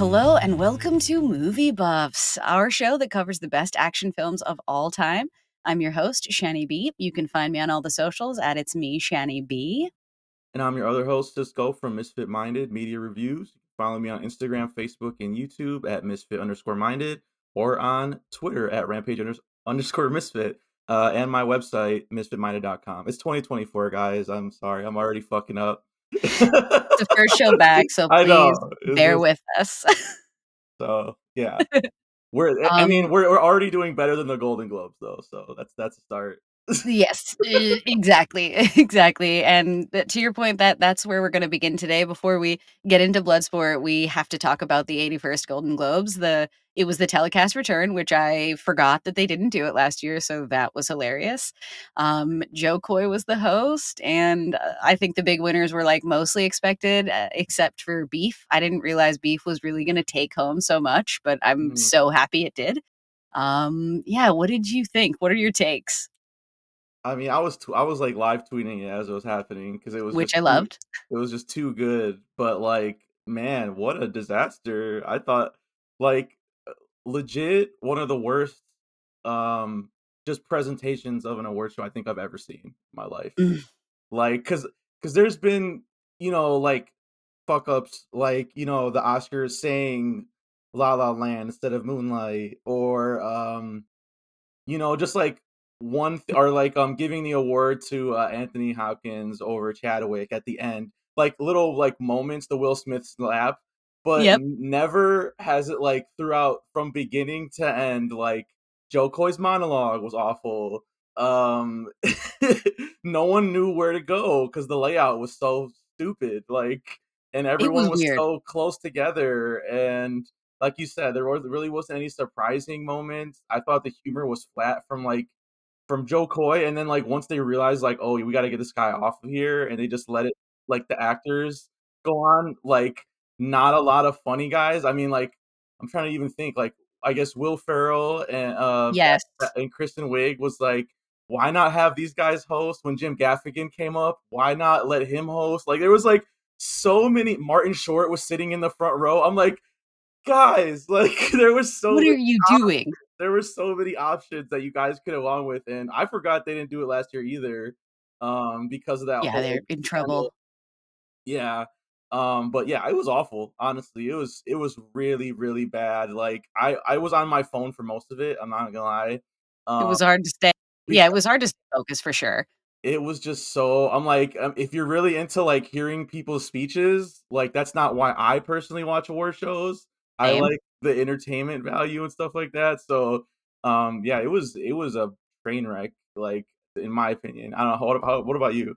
Hello and welcome to Movie Buffs, our show that covers the best action films of all time. I'm your host, Shani B. You can find me on all the socials at It's Me, Shani B. And I'm your other host, Cisco from Misfit Minded Media Reviews. Follow me on Instagram, Facebook, and YouTube at Misfit underscore Minded or on Twitter at Rampage underscore Misfit uh, and my website, misfitminded.com. It's 2024, guys. I'm sorry. I'm already fucking up. It's the first show back, so please bear with us. so, yeah. We're um, I mean, we're we're already doing better than the Golden Globes though. So that's that's a start yes exactly exactly and to your point that that's where we're going to begin today before we get into bloodsport we have to talk about the 81st golden globes the it was the telecast return which i forgot that they didn't do it last year so that was hilarious um, jo koy was the host and uh, i think the big winners were like mostly expected uh, except for beef i didn't realize beef was really going to take home so much but i'm mm. so happy it did um yeah what did you think what are your takes I mean, I was t- I was like live tweeting it as it was happening because it was which I too, loved. It was just too good, but like, man, what a disaster! I thought, like, legit one of the worst, um, just presentations of an award show I think I've ever seen in my life. Mm. Like, cause, cause there's been, you know, like fuck ups, like you know, the Oscars saying La La Land instead of Moonlight, or um, you know, just like one th- or like um giving the award to uh, Anthony Hopkins over Chadwick at the end, like little like moments, the Will Smith slap, but yep. never has it like throughout from beginning to end. Like Jo Koy's monologue was awful. Um, no one knew where to go because the layout was so stupid. Like, and everyone was, was so close together and like you said, there was really wasn't any surprising moments. I thought the humor was flat from like from Jo Koy and then like once they realized like, oh, we got to get this guy off of here, and they just let it like the actors go on. Like, not a lot of funny guys. I mean, like I'm trying to even think. Like, I guess Will Ferrell and uh, yes, and Kristen Wiig was like, why not have these guys host when Jim Gaffigan came up? Why not let him host? Like, there was like so many. Martin Short was sitting in the front row. I'm like, guys, like there was so. What are you doing? there were so many options that you guys could have gone with, and I forgot they didn't do it last year either, um, because of that. Yeah, they're in trouble. Yeah, um, but yeah, it was awful. Honestly, it was it was really really bad. Like I I was on my phone for most of it. I'm not gonna lie. Um, it was hard to stay. Yeah, it was hard to stay focused for sure. It was just so. I'm like, um, if you're really into like hearing people's speeches, like that's not why I personally watch award shows. I like the entertainment value and stuff like that. So, um, yeah, it was it was a train wreck, like in my opinion. I don't know. What about you?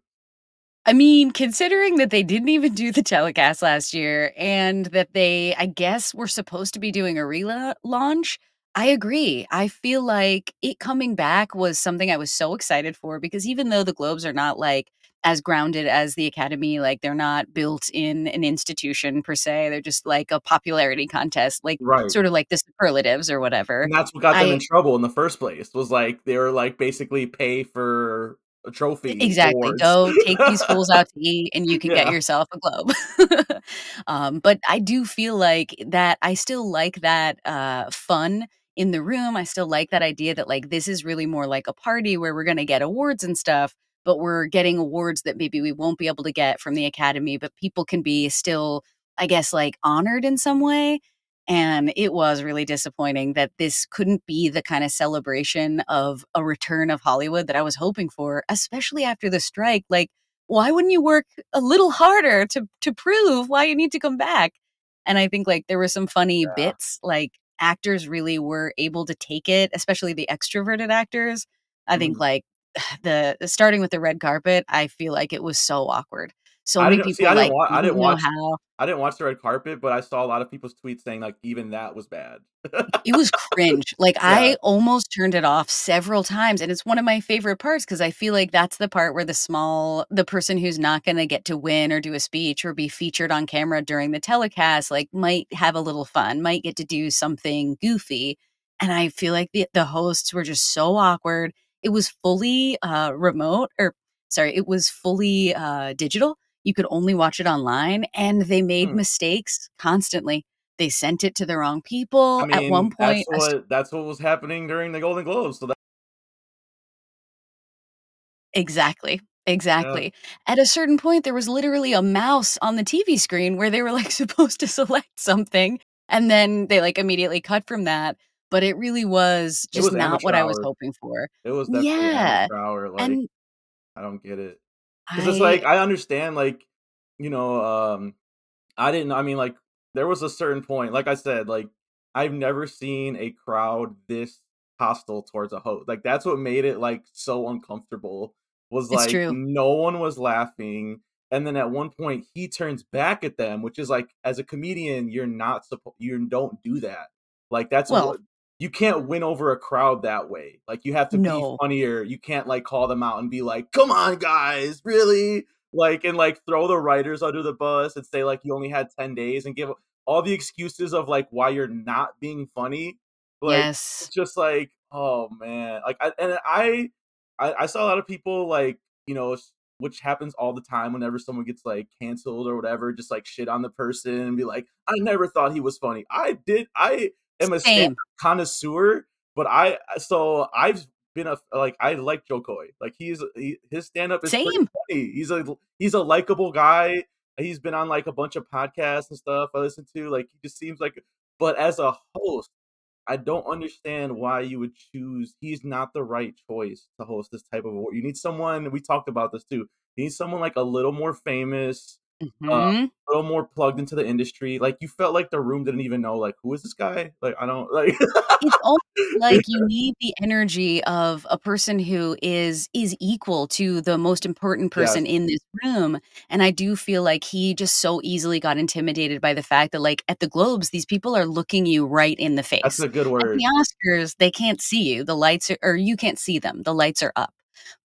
I mean, considering that they didn't even do the telecast last year and that they, I guess, were supposed to be doing a relaunch, I agree. I feel like it coming back was something I was so excited for because even though the Globes are not like as grounded as the academy like they're not built in an institution per se they're just like a popularity contest like right. sort of like the superlatives or whatever and that's what got them I, in trouble in the first place was like they were like basically pay for a trophy exactly go take these fools out to eat and you can yeah. get yourself a globe. Um, but i do feel like that i still like that uh, fun in the room i still like that idea that like this is really more like a party where we're going to get awards and stuff but we're getting awards that maybe we won't be able to get from the academy but people can be still i guess like honored in some way and it was really disappointing that this couldn't be the kind of celebration of a return of hollywood that i was hoping for especially after the strike like why wouldn't you work a little harder to to prove why you need to come back and i think like there were some funny yeah. bits like actors really were able to take it especially the extroverted actors i think mm. like the starting with the red carpet, I feel like it was so awkward. So many people see, I like didn't, wa- I didn't watch how I didn't watch the red carpet, but I saw a lot of people's tweets saying like even that was bad. it was cringe. Like yeah. I almost turned it off several times and it's one of my favorite parts because I feel like that's the part where the small the person who's not going to get to win or do a speech or be featured on camera during the telecast like might have a little fun, might get to do something goofy. And I feel like the the hosts were just so awkward it was fully uh, remote or sorry, it was fully uh, digital. You could only watch it online and they made hmm. mistakes constantly. They sent it to the wrong I people. At one mean, that's point, what that's what was happening during the Golden Globes, so that Exactly, Yeah. exactly. At a certain point, there was literally a mouse on the TV screen where they were, like, supposed to select something, and then they, like, immediately cut from that, but it really was just was not what I was hoping for. It was definitely Yeah, hour, like, and I don't get it. 'Cause it's like, I understand, like, you know, um, I didn't I mean, like, there was a certain point, like I said, like, I've never seen a crowd this hostile towards a host. like, that's what made it, like, so uncomfortable, was, It's like, true. no one was laughing, and then at one point, he turns back at them, which is, like, as a comedian, you're not suppo you don't do that. Like, that's Well what you can't win over a crowd that way. Like, you have to be funnier, you can't, like, call them out and be like, "Come on, guys, really?" Like, and, like, throw the writers under the bus and say, like, "You only had 10 days," and give all the excuses of, like, why you're not being funny. Like, Yes. it's just like, oh, man. Like, I and I I I saw a lot of people, like, you know, which happens all the time whenever someone gets, like, canceled or whatever, just, like, shit on the person and be like, "I never thought he was funny." I did I am a Same. connoisseur, but I so I've been a like, I like Jo Koy. Like, he's he his stand-up is pretty Same. funny. He's a he's a likable guy. He's been on, like, a bunch of podcasts and stuff I listen to, like, he just seems like but as a host, I don't understand why you would choose he's not the right choice to host this type of award. You need someone we talked about this too. You need someone, like, a little more famous, uh, a Mhm. little more plugged into the industry. Like, you felt like the room didn't even know, like, "Who is this guy?" Like, I don't like It's almost like you need the energy of a person who is is equal to the most important Yes. person in this room, and I do feel like he just so easily got intimidated by the fact that, like, at the Globes, these people are looking you right in the face. That's a good At the. Oscars, they can't see you, the lights are or you can't see them, the lights are up.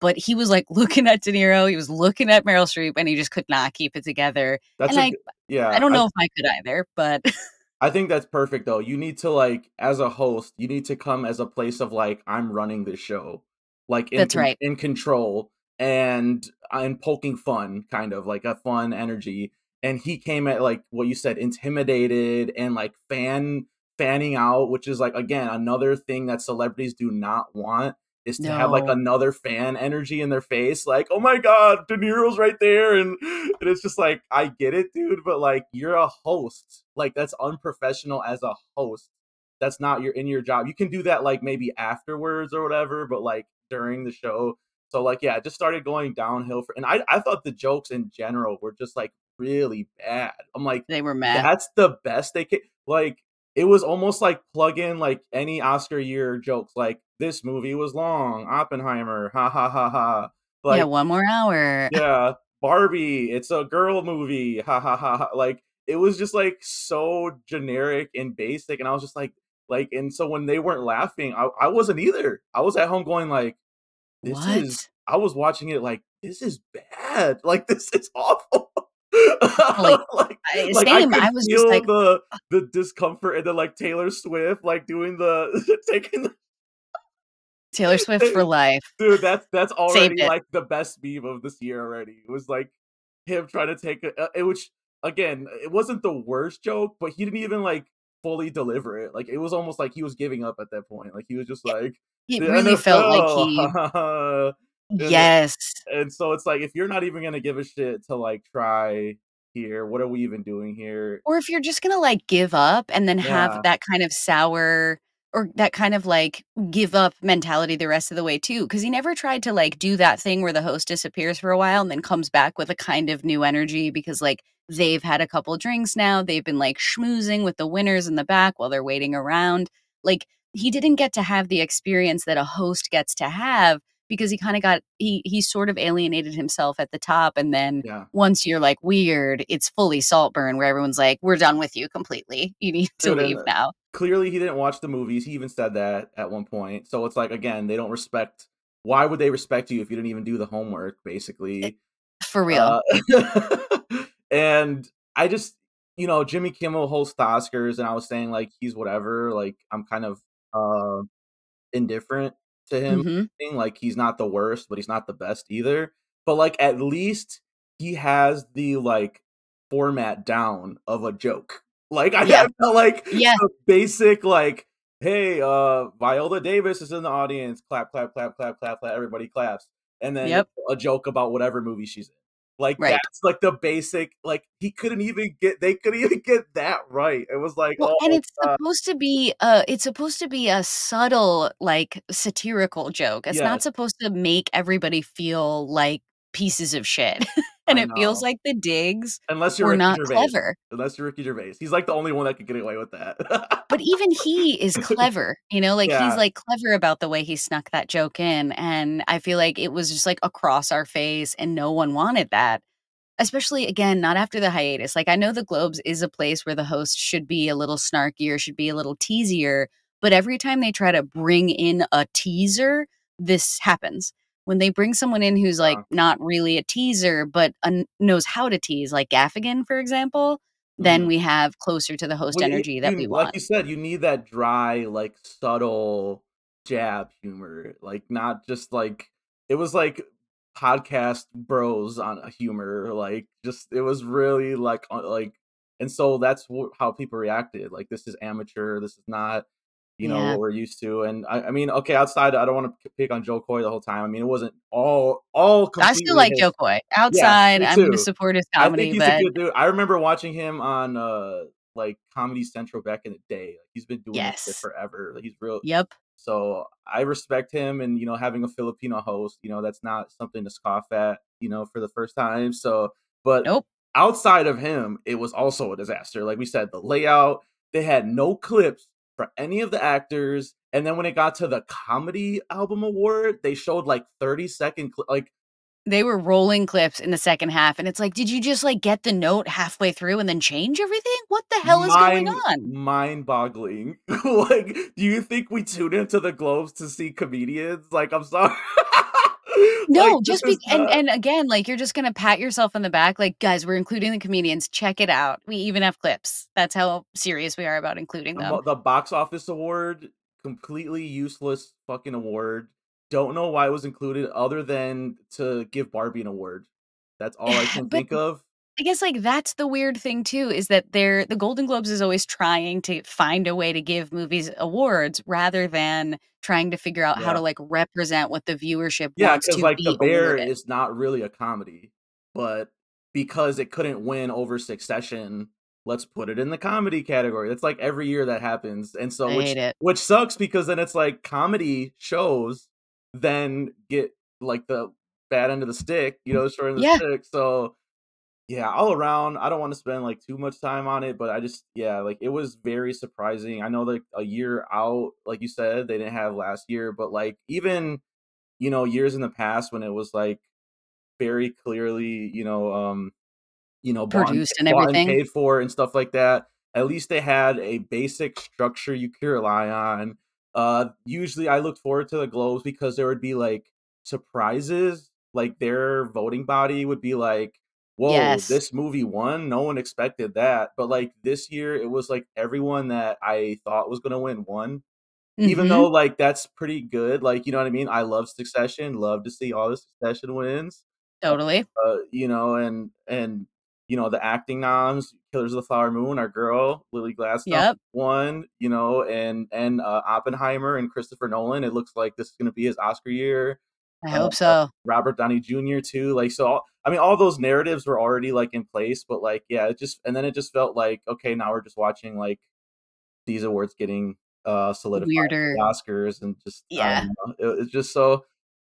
But he was, like, looking at De Niro, he was looking at Meryl Streep, and he just could not keep it together, That's and a I I yeah, I don't I know if I could either, but I think that's perfect, though. You need to, like as a host, you need to come as a place of, like, "I'm running this show," like, in That's right. in control, and uh, I'm poking fun, kind of, like, a fun energy, and he came at, like, what you said, intimidated and, like, fan fanning out, which is, like, again, another thing that celebrities do not want, is to have, like, another fan energy in their face, like, "Oh my god, De Niro's right there," and and it's just like, "I get it, dude, but, like, you're a host." Like, that's unprofessional as a host. That's not your in your job. You can do that, like, maybe afterwards or whatever, but, like, during the show so, like, yeah, it just started going downhill for and I I thought the jokes in general were just, like, really bad. I'm like, They were mad. "That's the best they ca" like, it was almost like plug in, like, any Oscar year jokes, like, "This movie was long, Oppenheimer, ha ha ha ha." Yeah, 1 more hour. yeah, "Barbie, it's a girl movie, ha ha ha ha." Like, it was just, like, so generic and basic, and I was just like like and so when they weren't laughing, I I wasn't either. I was at home going like, "This is" I was watching it like, "This is bad." Like, "This is awful." Like, Like I like, I same, I was just feel like, the the discomfort and then, like, Taylor Swift, like, doing the taking the Taylor Swift for life. Dude, that's that's already, like, the best meme of this year already. It was, like, him trying to take a it which again, it wasn't the worst joke, but he didn't even, like, fully deliver it. Like, it was almost like he was giving up at that point. Like, he was just It like, it "The really felt like he NFL." Yes. and so it's like, if you're not even gonna give a shit to, like, try here, what are we even doing here? Or if you're just gonna, like, give up and then have Yeah. that kind of sour or that kind of, like, give up mentality the rest of the way too. Cause he never tried to, like, do that thing where the host disappears for a while and then comes back with a kind of new energy because, like, they've had a couple drinks now, they've been, like, schmoozing with the winners in the back while they're waiting around. Like, he didn't get to have the experience that a host gets to have because he kinda got he he sort of alienated himself at the top, and then Yeah. once you're, like, weird, it's fully Saltburn where everyone's like, "We're done with you completely. You need to Dude, leave uh, now." clearly he didn't watch the movies, he even said that at one point. So it's like, again, they don't respect why would they respect you if you didn't even do the homework, Eh basically? for real. Uh, and I just you know, Jimmy Kimmel hosts the Oscars, and I was saying, like, he's whatever, like, I'm kind of, uh, indifferent to him, Mhm. like, he's not the worst, but he's not the best either. But, like, at least he has the, like, format down of a joke. Like, I Yeah. Felt like Yeah. basic, like, "Hey, uh, Viola Davis is in the audience. Clap, clap, clap, clap, clap, clap, everybody claps." And then Yep. a joke about whatever movie she's in. Like, Right. that's, like, the basic like, he couldn't even get they couldn't even get that right. It was like, Well, "Oh and it's god." supposed to be Uh, it's supposed to be a subtle, like, satirical joke. It's not supposed to make everybody feel like pieces of shit. And it feels like the digs Unless you're were Ricky not Gervais. clever. Unless you're Ricky Gervais. He's, like, the only one that could get away with that. But even he is clever, you know, like, he's, like, clever about the way he snuck that joke in, and I feel like it was just, like, across our face, and no one wanted that. Especially, again, not after the hiatus. Like, I know the Globes is a place where the host should be a little snarkier, should be a little teasier, but every time they try to bring in a teaser, this happens. When they bring someone in who's, like, not really a teaser, but, uh, knows how to tease, like Gaffigan, for example, then Mhm. we have closer to the host Well, you energy that we like want. Like you said, you need that dry, like, subtle jab humor, like, not just, like it was like podcast bros on a humor, like, just it was really, like, uh, like and so that's wh how people reacted, like, "This is amateur, this is not, you know, Yeah. what we're used to," and I I mean, okay, outside I don't wanna pick on Jo Koy the whole time, I mean, it wasn't all all I still like his Jo Koy. Yeah, Outside, me I'm gonna support his I think comedy, he's a but good dude. I remember watching him on, uh, like, Comedy Central back in the day. He's been doing this Yes. forever. He's real Yep. so, I respect him and, you know, having a Filipino host, you know, that's not something to scoff at, you know, for the first time, so but Nope. outside of him, it was also a disaster. Like we said, the layout, they had no clips for any of the actors, and then when it got to the comedy album award, they showed, like, thirty-second cli like They were rolling clips in the second half, and it's like, "Did you just, like, get the note halfway through and then change everything? What the hell is going on?" mind-boggling. Like, do you think we tune into the Globes to see comedians? Like, I'm sorry. Like, No, this just be and uh and again, like, you're just gonna pat yourself on the back, like, "Guys, we're including the comedians, check it out. We even have clips." That's how serious we are about including them. the box office award, completely useless fucking award. Don't know why it was included other than to give Barbie an award. That's all I can But think of. I guess, like, that's the weird thing too, is that they're the Golden Globes is always trying to find a way to give movies awards rather than trying to figure out how Yeah. to, like, represent what the viewership Yeah, wants 'cause, to like, The be Bear awarded. is not really a comedy, but because it couldn't win over Succession, let's put it in the comedy category. It's like every year that happens, and so I which hate it. which sucks because then it's like comedy shows then get, like, the bad end of the stick, you know, short end of the Yeah. stick, so yeah, all around, I don't wanna spend, like, too much time on it, but I just yeah, like, it was very surprising. I know, like, a year out, like you said, they didn't have last year, but, like, even, you know, years in the past when it was, like, very clearly, you know, um, you know, Produced and bought and everything. paid for and stuff like that, at least they had a basic structure you could rely on. Uh, usually I looked forward to the Globes because there would be, like, surprises, like, their voting body would be like, "Woah, Yes. this movie won? No one expected that." But, like, this year, it was like everyone that I thought was gonna win won. Even though, Mhm. like, that's pretty good, like, you know what I mean? I love Succession, love to see all the Succession wins. Totally. Uh, you know, and and, you know, the acting noms, Killers of the Flower Moon, our girl, Lily Gladstone Yep. won, you know, and and, uh, Oppenheimer and Christopher Nolan, it looks like this is gonna be his Oscar year. I hope so. Robert Downey Jr. too, like, so all I mean, all those narratives were already, like, in place, but, like, yeah, it just and then it just felt like, okay, now we're just watching, like, these awards getting, uh, solidified Weirder. the Oscars and just Yeah. it it's just so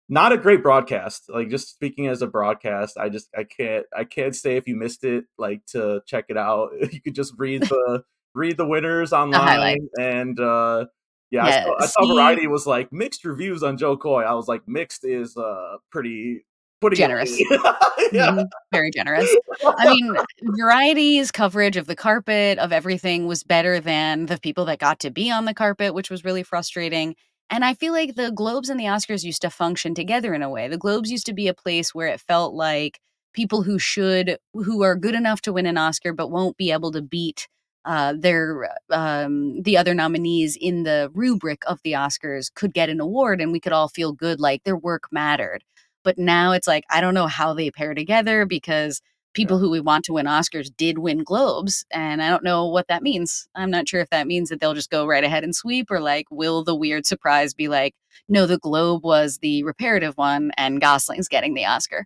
not a great broadcast, like, just speaking as a broadcast, I just I can't I can't say if you missed it, like, to check it out. You could just read the read the winners The online, and, uh, yeah, I saw I saw Variety was like, "Mixed reviews on Jo Koy. I was like, "Mixed is, uh, pretty putting Generous. Yeah. Mhm. Very generous. I mean, Variety's coverage of the carpet, of everything was better than the people that got to be on the carpet, which was really frustrating, and I feel like the Globes and the Oscars used to function together in a way. The Globes used to be a place where it felt like people who should who are good enough to win an Oscar but won't be able to beat, uh, their, um the other nominees in the rubric of the Oscars could get an award, and we could all feel good, like their work mattered. But now it's like, I don't know how they pair together because people Yeah. who we want to win Oscars did win Globes, and I don't know what that means. I'm not sure if that means that they'll just go right ahead and sweep or, like, will the weird surprise be like, "No, the Globe was the reparative one, and Gosling's getting the Oscar."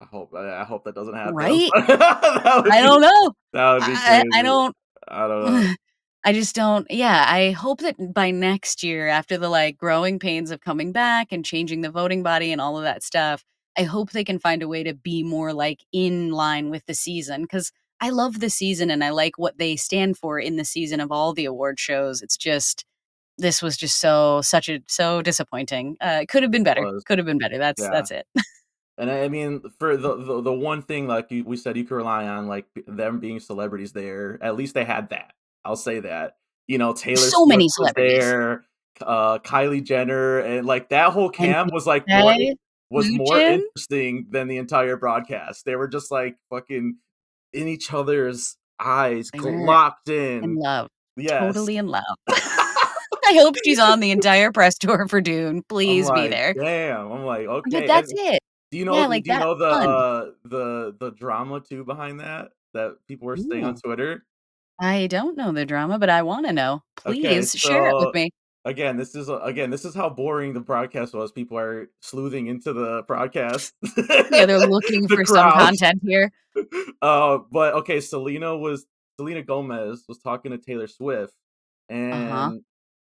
I hope I hope that doesn't happen. Right? I be don't know. that would be I I I don't I don't know. I just don't yeah, I hope that by next year, after the, like, growing pains of coming back and changing the voting body and all of that stuff, I hope they can find a way to be more, like, in line with the season because I love the season and I like what they stand for in the season of all the award shows, it's just this was just so such a so disappointing. Uh, it could have been better, could have been better, that's Yeah. that's it. And I I mean, for the the the one thing, like you we said you could rely on, like, them being celebrities there, at least they had that. I'll say that. You know, Taylor So Swift many celebrities. there, uh, Kylie Jenner, and, like, that whole camp was, like, more i Beyonce, was more interesting than the entire broadcast. They were just, like, fucking in each other's eyes, locked in in. love, Yes. totally in love. I hope she's on the entire press tour for Dune, please be there. "Damn." I'm like, okay, But that's And it. Do you know Yeah, like do you that know the, fun. uh, the the drama too behind that, that people were saying on Ooh. Twitter? I don't know the drama, but I wanna know. Okay, Please share it with so, me. again, this is, uh again, this is how boring the broadcast was, people are sleuthing into the broadcast. Yeah, they're looking The for some content here. Uh, but, okay, Selena was Selena Gomez was talking to Taylor Swift, Uh-huh. and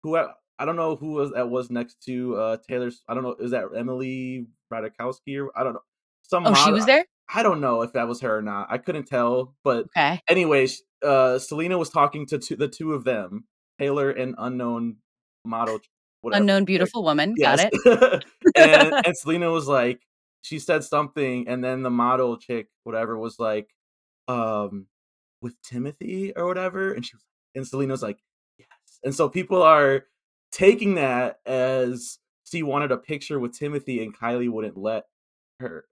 who I don't know who was that was next to, uh, Taylor S I don't know, is that Emily Ratajkowski or I don't know. Some Oh, she was there? I don't know if that was her or not, I couldn't tell, but Okay. anyways, uh, Selena was talking to 2 the 2 of them, Taylor and unknown model whatever Unknown beautiful woman, got it. And and Selena was like she said something, and then the model chick, whatever, was like, um, "With Timothy?" or whatever, and she was and Selena was like, "Yes." And so people are taking that as she wanted a picture with Timothy and Kylie wouldn't let her.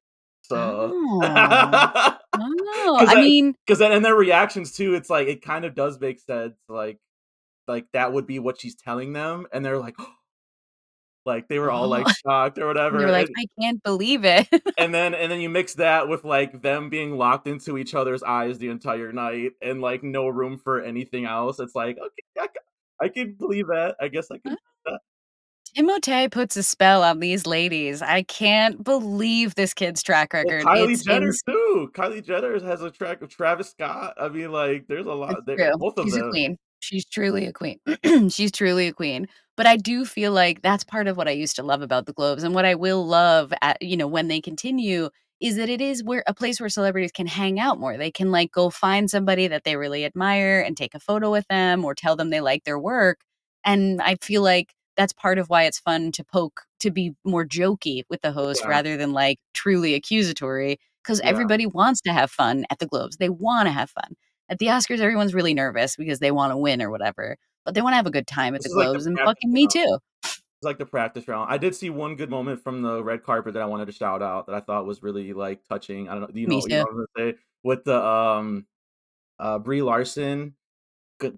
So Oh. Oh, I mean, because then in their reactions too, it's like, it kind of does make sense, like like, that would be what she's telling them, and they're like like, they were all, Oh. like, shocked or And they whatever, were like, and "I can't believe it." and then and then you mix that with, like, them being locked into each other's eyes the entire night and, like, no room for anything else, it's like, "Okay, I ca I can believe that, I guess I can that." Timothée puts a spell on these ladies, I can't believe this kid's track Well, record, Kylie it's Jenner ins too. Kylie Jenner has a track of Travis Scott, I mean, like, there's a It's lot there true, both of she's a them. queen. She's truly a queen. She's truly a queen. But I do feel like that's part of what I used to love about the Globes, and what I will love at you know, when they continue, is that it is where a place where celebrities can hang out more, they can, like, go find somebody that they really admire and take a photo with them or tell them they like their work, and I feel like that's part of why it's fun to poke to be more jokey with the host Yeah. rather than, like, truly accusatory, 'cause Yeah. everybody wants to have fun at the Globes, they wanna have fun. At the Oscars, everyone's really nervous because they wanna win or whatever, but they wanna have a good time at This the is like the Globes, and fucking me too. It's like the practice round. I did see one good moment from the red carpet that I wanted to shout out that I thought was really, like, touching, I don't know do you know you know what I'm gonna say? With the, um, uh, Brie Larson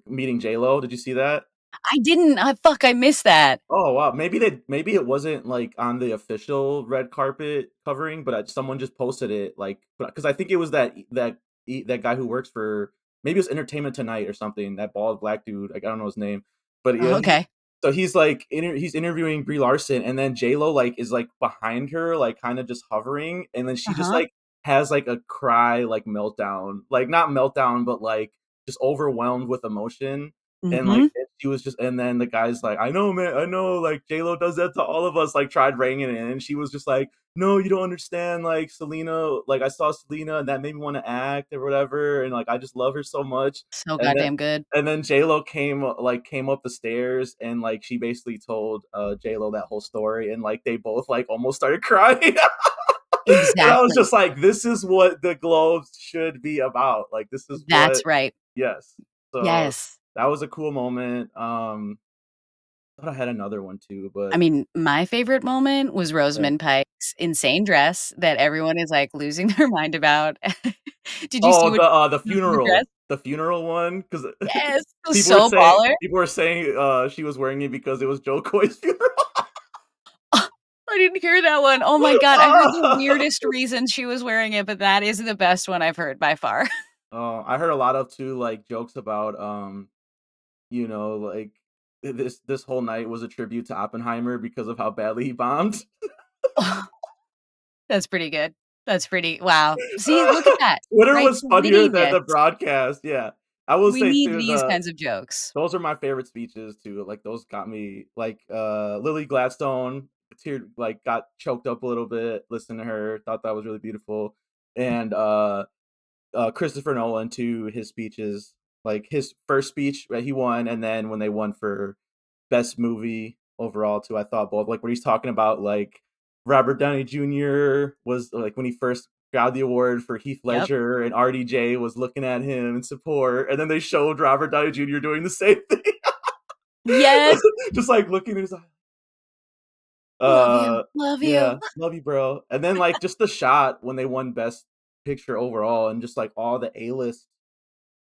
meeting Lo. did you see that? I didn't uh, fuck, I missed that. Oh, wow, maybe they maybe it wasn't, like, on the official red carpet covering, but, uh, someone just posted it, like, because I think it was that that that guy who works for maybe it was Entertainment Tonight or something, that bald black dude, like, I don't know his name, but, Oh, yeah, he okay. So he's, like, inter he's interviewing Brie Larson, and then J.Lo, like, is, like, behind her, like, kinda just hovering, and then she just, Uh-huh. like, has, like, a cry, like, meltdown, like, not meltdown, but, like, just overwhelmed with emotion, and, like, Mhm. and she was just and then the guy's like, "I know, man, I know, like, J.Lo does that to all of us," like, tried reining it in, and she was just like, "No, you don't understand, like, Selena like, I saw Selena, and that made me wanna act or whatever, and, like, I just love her so much," So and then goddamn good. and then J.Lo came, like, came up the stairs, and, like, she basically told, uh, J.Lo that whole story, and, like, they both, like, almost started crying. And I was just like, "This is what the Globes should be about," like, this is what That's right. yes. So, Yes. That was a cool moment, um, thought I had another one too, but I mean, my favorite moment was Yeah. Rosamund Pike's insane dress that everyone is, like, losing their mind about. Did you see Oh, what the, uh, the the dress? funeral the funeral one, 'cause Yes, it was people were so saying baller. people were saying, uh, she was wearing it because it was Jo Koy's funeral. I didn't hear that one. Oh my god, I heard the weirdest reasons she was wearing it, but that is the best one I've heard by far. Oh, I heard a lot of too, like, jokes about, um, you know, like, this this whole night was a tribute to Oppenheimer because of how badly he bombed. That's pretty good. That's pretty wow. See, look at that, Twitter right? was funnier than the broadcast, yeah. I will We say need too, these the kinds of jokes. those are my favorite speeches too, like, those got me like, uh, Lily Gladstone teared like, got choked up a little bit listening to her, thought that was really beautiful, and, uh uh, Christopher Nolan too, his speeches, like, his 1st speech that he won, and then when they won for best movie overall too, I thought both like, when he's talking about, like, Robert Downey Jr. was like, when he first got the award for Heath Yep. Ledger and RDJ was looking at him in support, and then they showed Robert Downey Jr. doing the same thing. Yes. Just, like, looking in his eye. Love you, Uh, love yeah, you. love you, bro, and then, like, just the shot when they won best picture overall and just, like, all the A-list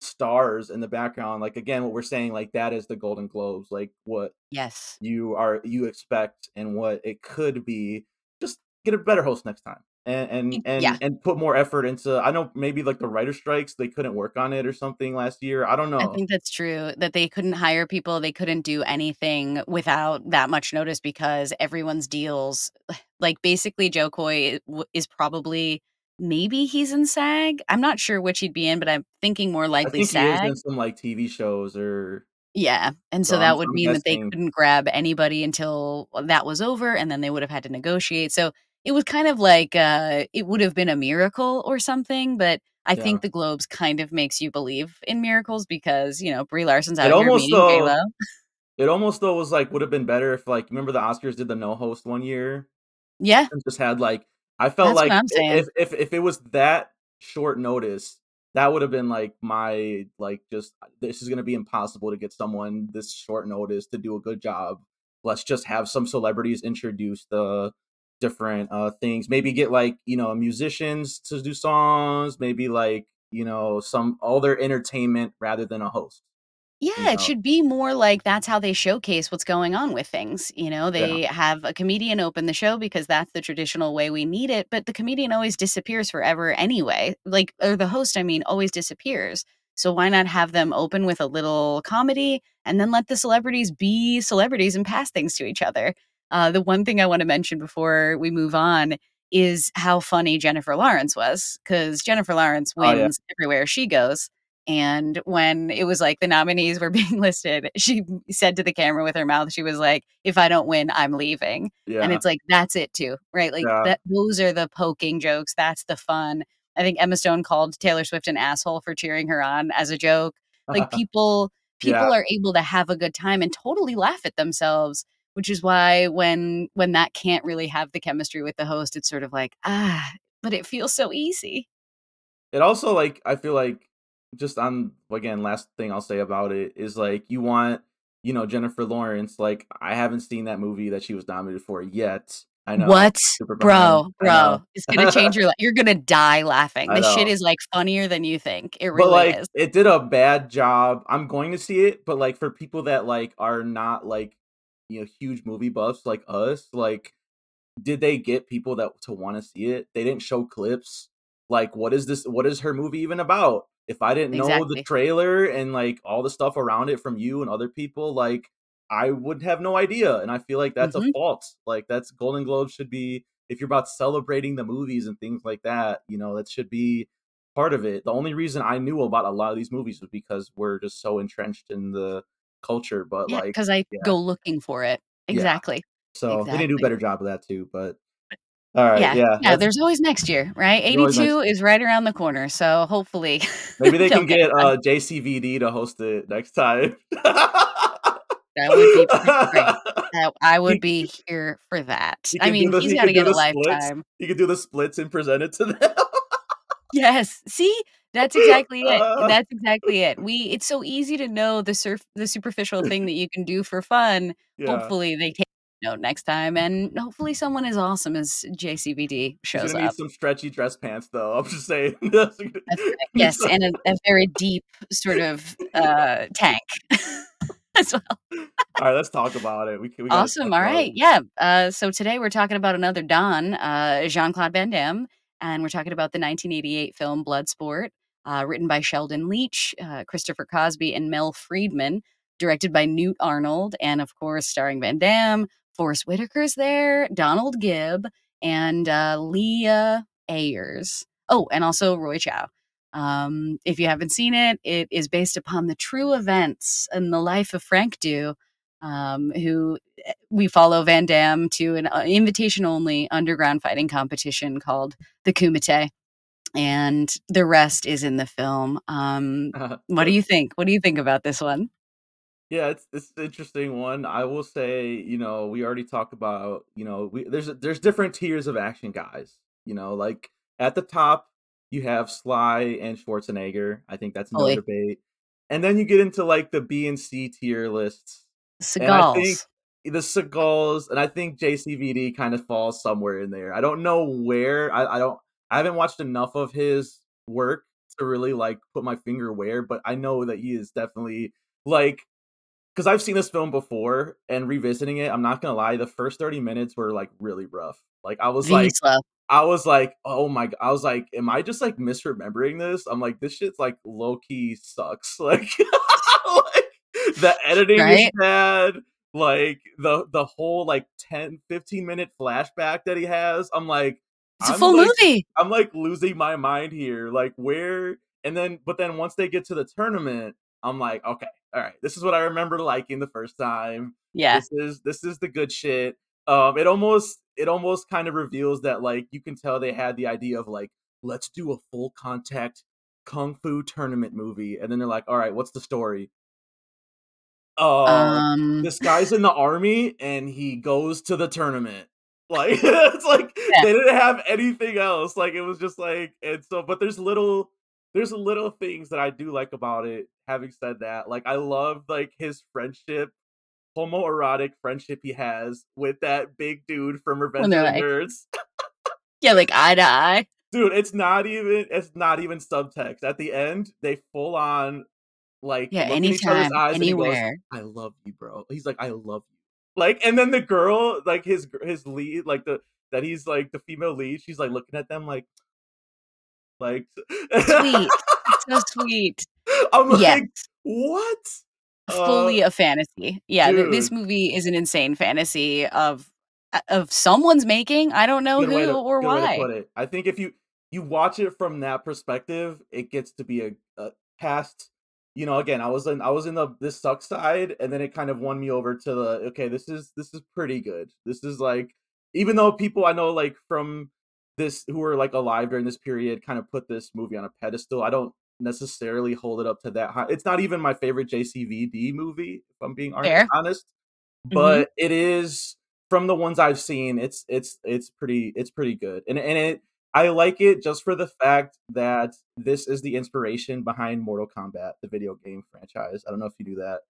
stars in the background, like, again, what we're saying, like, that is the Golden Globes, like, what Yes. you are you expect and what it could be. Just get a better host next time, and and Y yeah. and and put more effort into I know maybe, like, the writer strikes, they couldn't work on it or something last year, I don't know. I think that's true, that they couldn't hire people, they couldn't do anything without that much notice because everyone's deals like, basically, Jo Koy i eh, w is probably maybe he's in SAG? I'm not sure which he'd be in, but I'm thinking more I likely think he is in SAG. some, like, TV shows or Yeah, and so so I'm that would I'm mean that they couldn't grab anybody until that was over, and then they would have had to negotiate, so it was kind of like, uh, it would have been a miracle or something, but I Yeah. think the Globes kind of makes you believe in miracles because, you know, Brie Larson's It out here almost meeting though J.Lo. it almost though was, like would have been better if, like remember the Oscars did the no host one year? Yeah. And just had, like I felt That's like if if if it was that short notice, that would have been, like, my like, just, "This is gonna be impossible to get someone this short notice to do a good job. Let's just have some celebrities introduce the different, uh, things." Maybe get, like, you know, musicians to do songs, maybe, like, you know, some other entertainment rather than a host, you Yeah, it know? should be more like that's how they showcase what's going on with things, you know? Yeah. They have a comedian open the show because that's the traditional way we need it, but the comedian always disappears forever anyway, like or the host, I mean, always disappears, so why not have them open with a little comedy and then let the celebrities be celebrities and pass things to each other? Uh, the one thing I wanna mention before we move on is how funny Jennifer Lawrence was because Jennifer Lawrence Oh, yeah. wins everywhere she goes, and when it was, like, the nominees were being listed, she said to the camera with her mouth, she was like, "If I don't win, I'm leaving." Yeah. And it's like, that's it too, right? Like, Yeah. that those are the poking jokes, that's the fun. I think Emma Stone called Taylor Swift an asshole for cheering her on as a joke. Like, people Yeah. people are able to have a good time and totally laugh at themselves, which is why when when that can't really have the chemistry with the host, it's sort of like, "Ah," but it feels so easy. It also, like I feel like just on again, last thing I'll say about it is, like, you want, you know, Jennifer Lawrence, like, I haven't seen that movie that she was nominated for yet. I know, What? Bro, bro, it's gonna change your life. you're gonna die laughing. This shit is, like, funnier than you think. It But, really like, is. it did a bad job I'm going to see it, but, like, for people that, like, are not, like, you know, huge movie buffs like us, like, did they get people that to wanna see it? They didn't show clips. Like, what is this what is her movie even about? If I didn't know the trailer and, like, all the stuff around it from you and other people, like, I would have no idea, and I feel like that's a Mhm. fault. Like, that's Golden Globes should be if you're about celebrating the movies and things like that, you know, that should be part of it. The only reason I knew about a lot of these movies was because we're just so entrenched in the culture, but, Yeah, like 'cause I yeah. go looking for it. Yeah. Exactly. So, they need to do a better job of that too, but alright, Yeah, yeah, yeah, there's always next year, right? There's always next 82 is right around the corner, so hopefully Maybe they can get uh, JCVD to host it next time. That would be great. I would be here for that. I mean, the he's he gotta get a lifetime. he can do the splits and present it to them. Yes, see? That's exactly it. That's exactly it. We it's so easy to know the surf the superficial thing that you can do for fun. Yeah. Hopefully, they take note next time, and hopefully someone as awesome as JCVD shows up. some stretchy dress pants, though, I'm just saying. Yes, and a a very deep sort of, uh, tank. as well. Alright, let's talk about it. We we Awesome, alright, it. yeah, uh, so today we're talking about another Don, uh, Jean-Claude Van Damme, and we're talking about the 1988 film Bloodsport, uh, written by Sheldon Lettich, uh, Christopher Cosby, and Mel Friedman, directed by Newt Arnold, and of course, starring Van Damme, Forest Whitaker's there, Donald Gibb, and, uh, Leah Ayres. Oh, and also Roy Chiao. Um, if you haven't seen it, it is based upon the true events in the life of Frank Dux, um, who eh, we follow Van Damme to an, uh, invitation-only underground fighting competition called the Kumite, and the rest is in the film. Um, what do you think? What do you think about this one? Yeah, it's it's an interesting one. I will say, you know, we already talked about, you know, we there's a there's different tiers of action guys, you know, like, at the top, you have Sly and Schwarzenegger, I think that's no Fully. debate, and then you get into, like, the B and C tier lists, and I think Seagals. the Seagals, and I think JCVD kind of falls somewhere in there. I don't know where, I I don't I haven't watched enough of his work to really, like, put my finger where, but I know that he is definitely, like 'cause I've seen this film before, and revisiting it, I'm not gonna lie, the first 30 minutes were, like, really rough. Like, I was Really like. I was like, "Oh my g" I was like, "Am I just, like, misremembering this?" I'm like, "This shit's, like, low-key sucks." Like like, the editing is bad, like, the the whole, like, 10, fifteen-minute flashback that he has, I'm like It's a I'm full like movie! I'm, like, losing my mind here, like, where and then but then once they get to the tournament, I'm like, "Okay, alright, this is what I remember liking the first time. Yeah. This is this is the good shit." Um, it almost it almost kind of reveals that, like, you can tell they had the idea of, like, "Let's do a full contact kung fu tournament movie," and then they're like, "Alright, what's the story?" Uh, Um this guy's in the army, and he goes to the tournament. Like, it's like, Yeah. they didn't have anything else, like, it was just like and so but there's little there's a little things that I do like about it, having said that, like, I love, like, his friendship, homoerotic friendship he has with that big dude from Revenge of the like Nerds. Yeah, like, eye to eye. Dude, it's not even it's not even subtext. At the end, they full on, like, Yeah, look each other's anytime, he goes, anywhere. "I love you, bro." He's like, "I love you." Like, and then the girl, like, his his lead, like, the that he's, like, the female lead, she's, like, looking at them like like Sweet. So sweet. I'm Yes. like, "What?" Uh Fully a fantasy. Yeah, th this movie is an insane fantasy of uh, of someone's making, I don't know Good who to or good way to why. put it. I think if you you watch it from that perspective, it gets to be a a past you know, again, I was in I was in the "this sucks" side, and then it kind of won me over to the, "Okay, this is this is pretty good." This is, like even though people I know, like, from this who were, like, alive during this period kinda put this movie on a pedestal, I don't necessarily hold it up to that high it's not even my favorite JCVD movie, if I'm being Fair. honest, Mhm. but it is from the ones I've seen, it's it's it's pretty it's pretty good, and and it I like it just for the fact that this is the inspiration behind Mortal Kombat, the video game franchise. I don't know if you do that,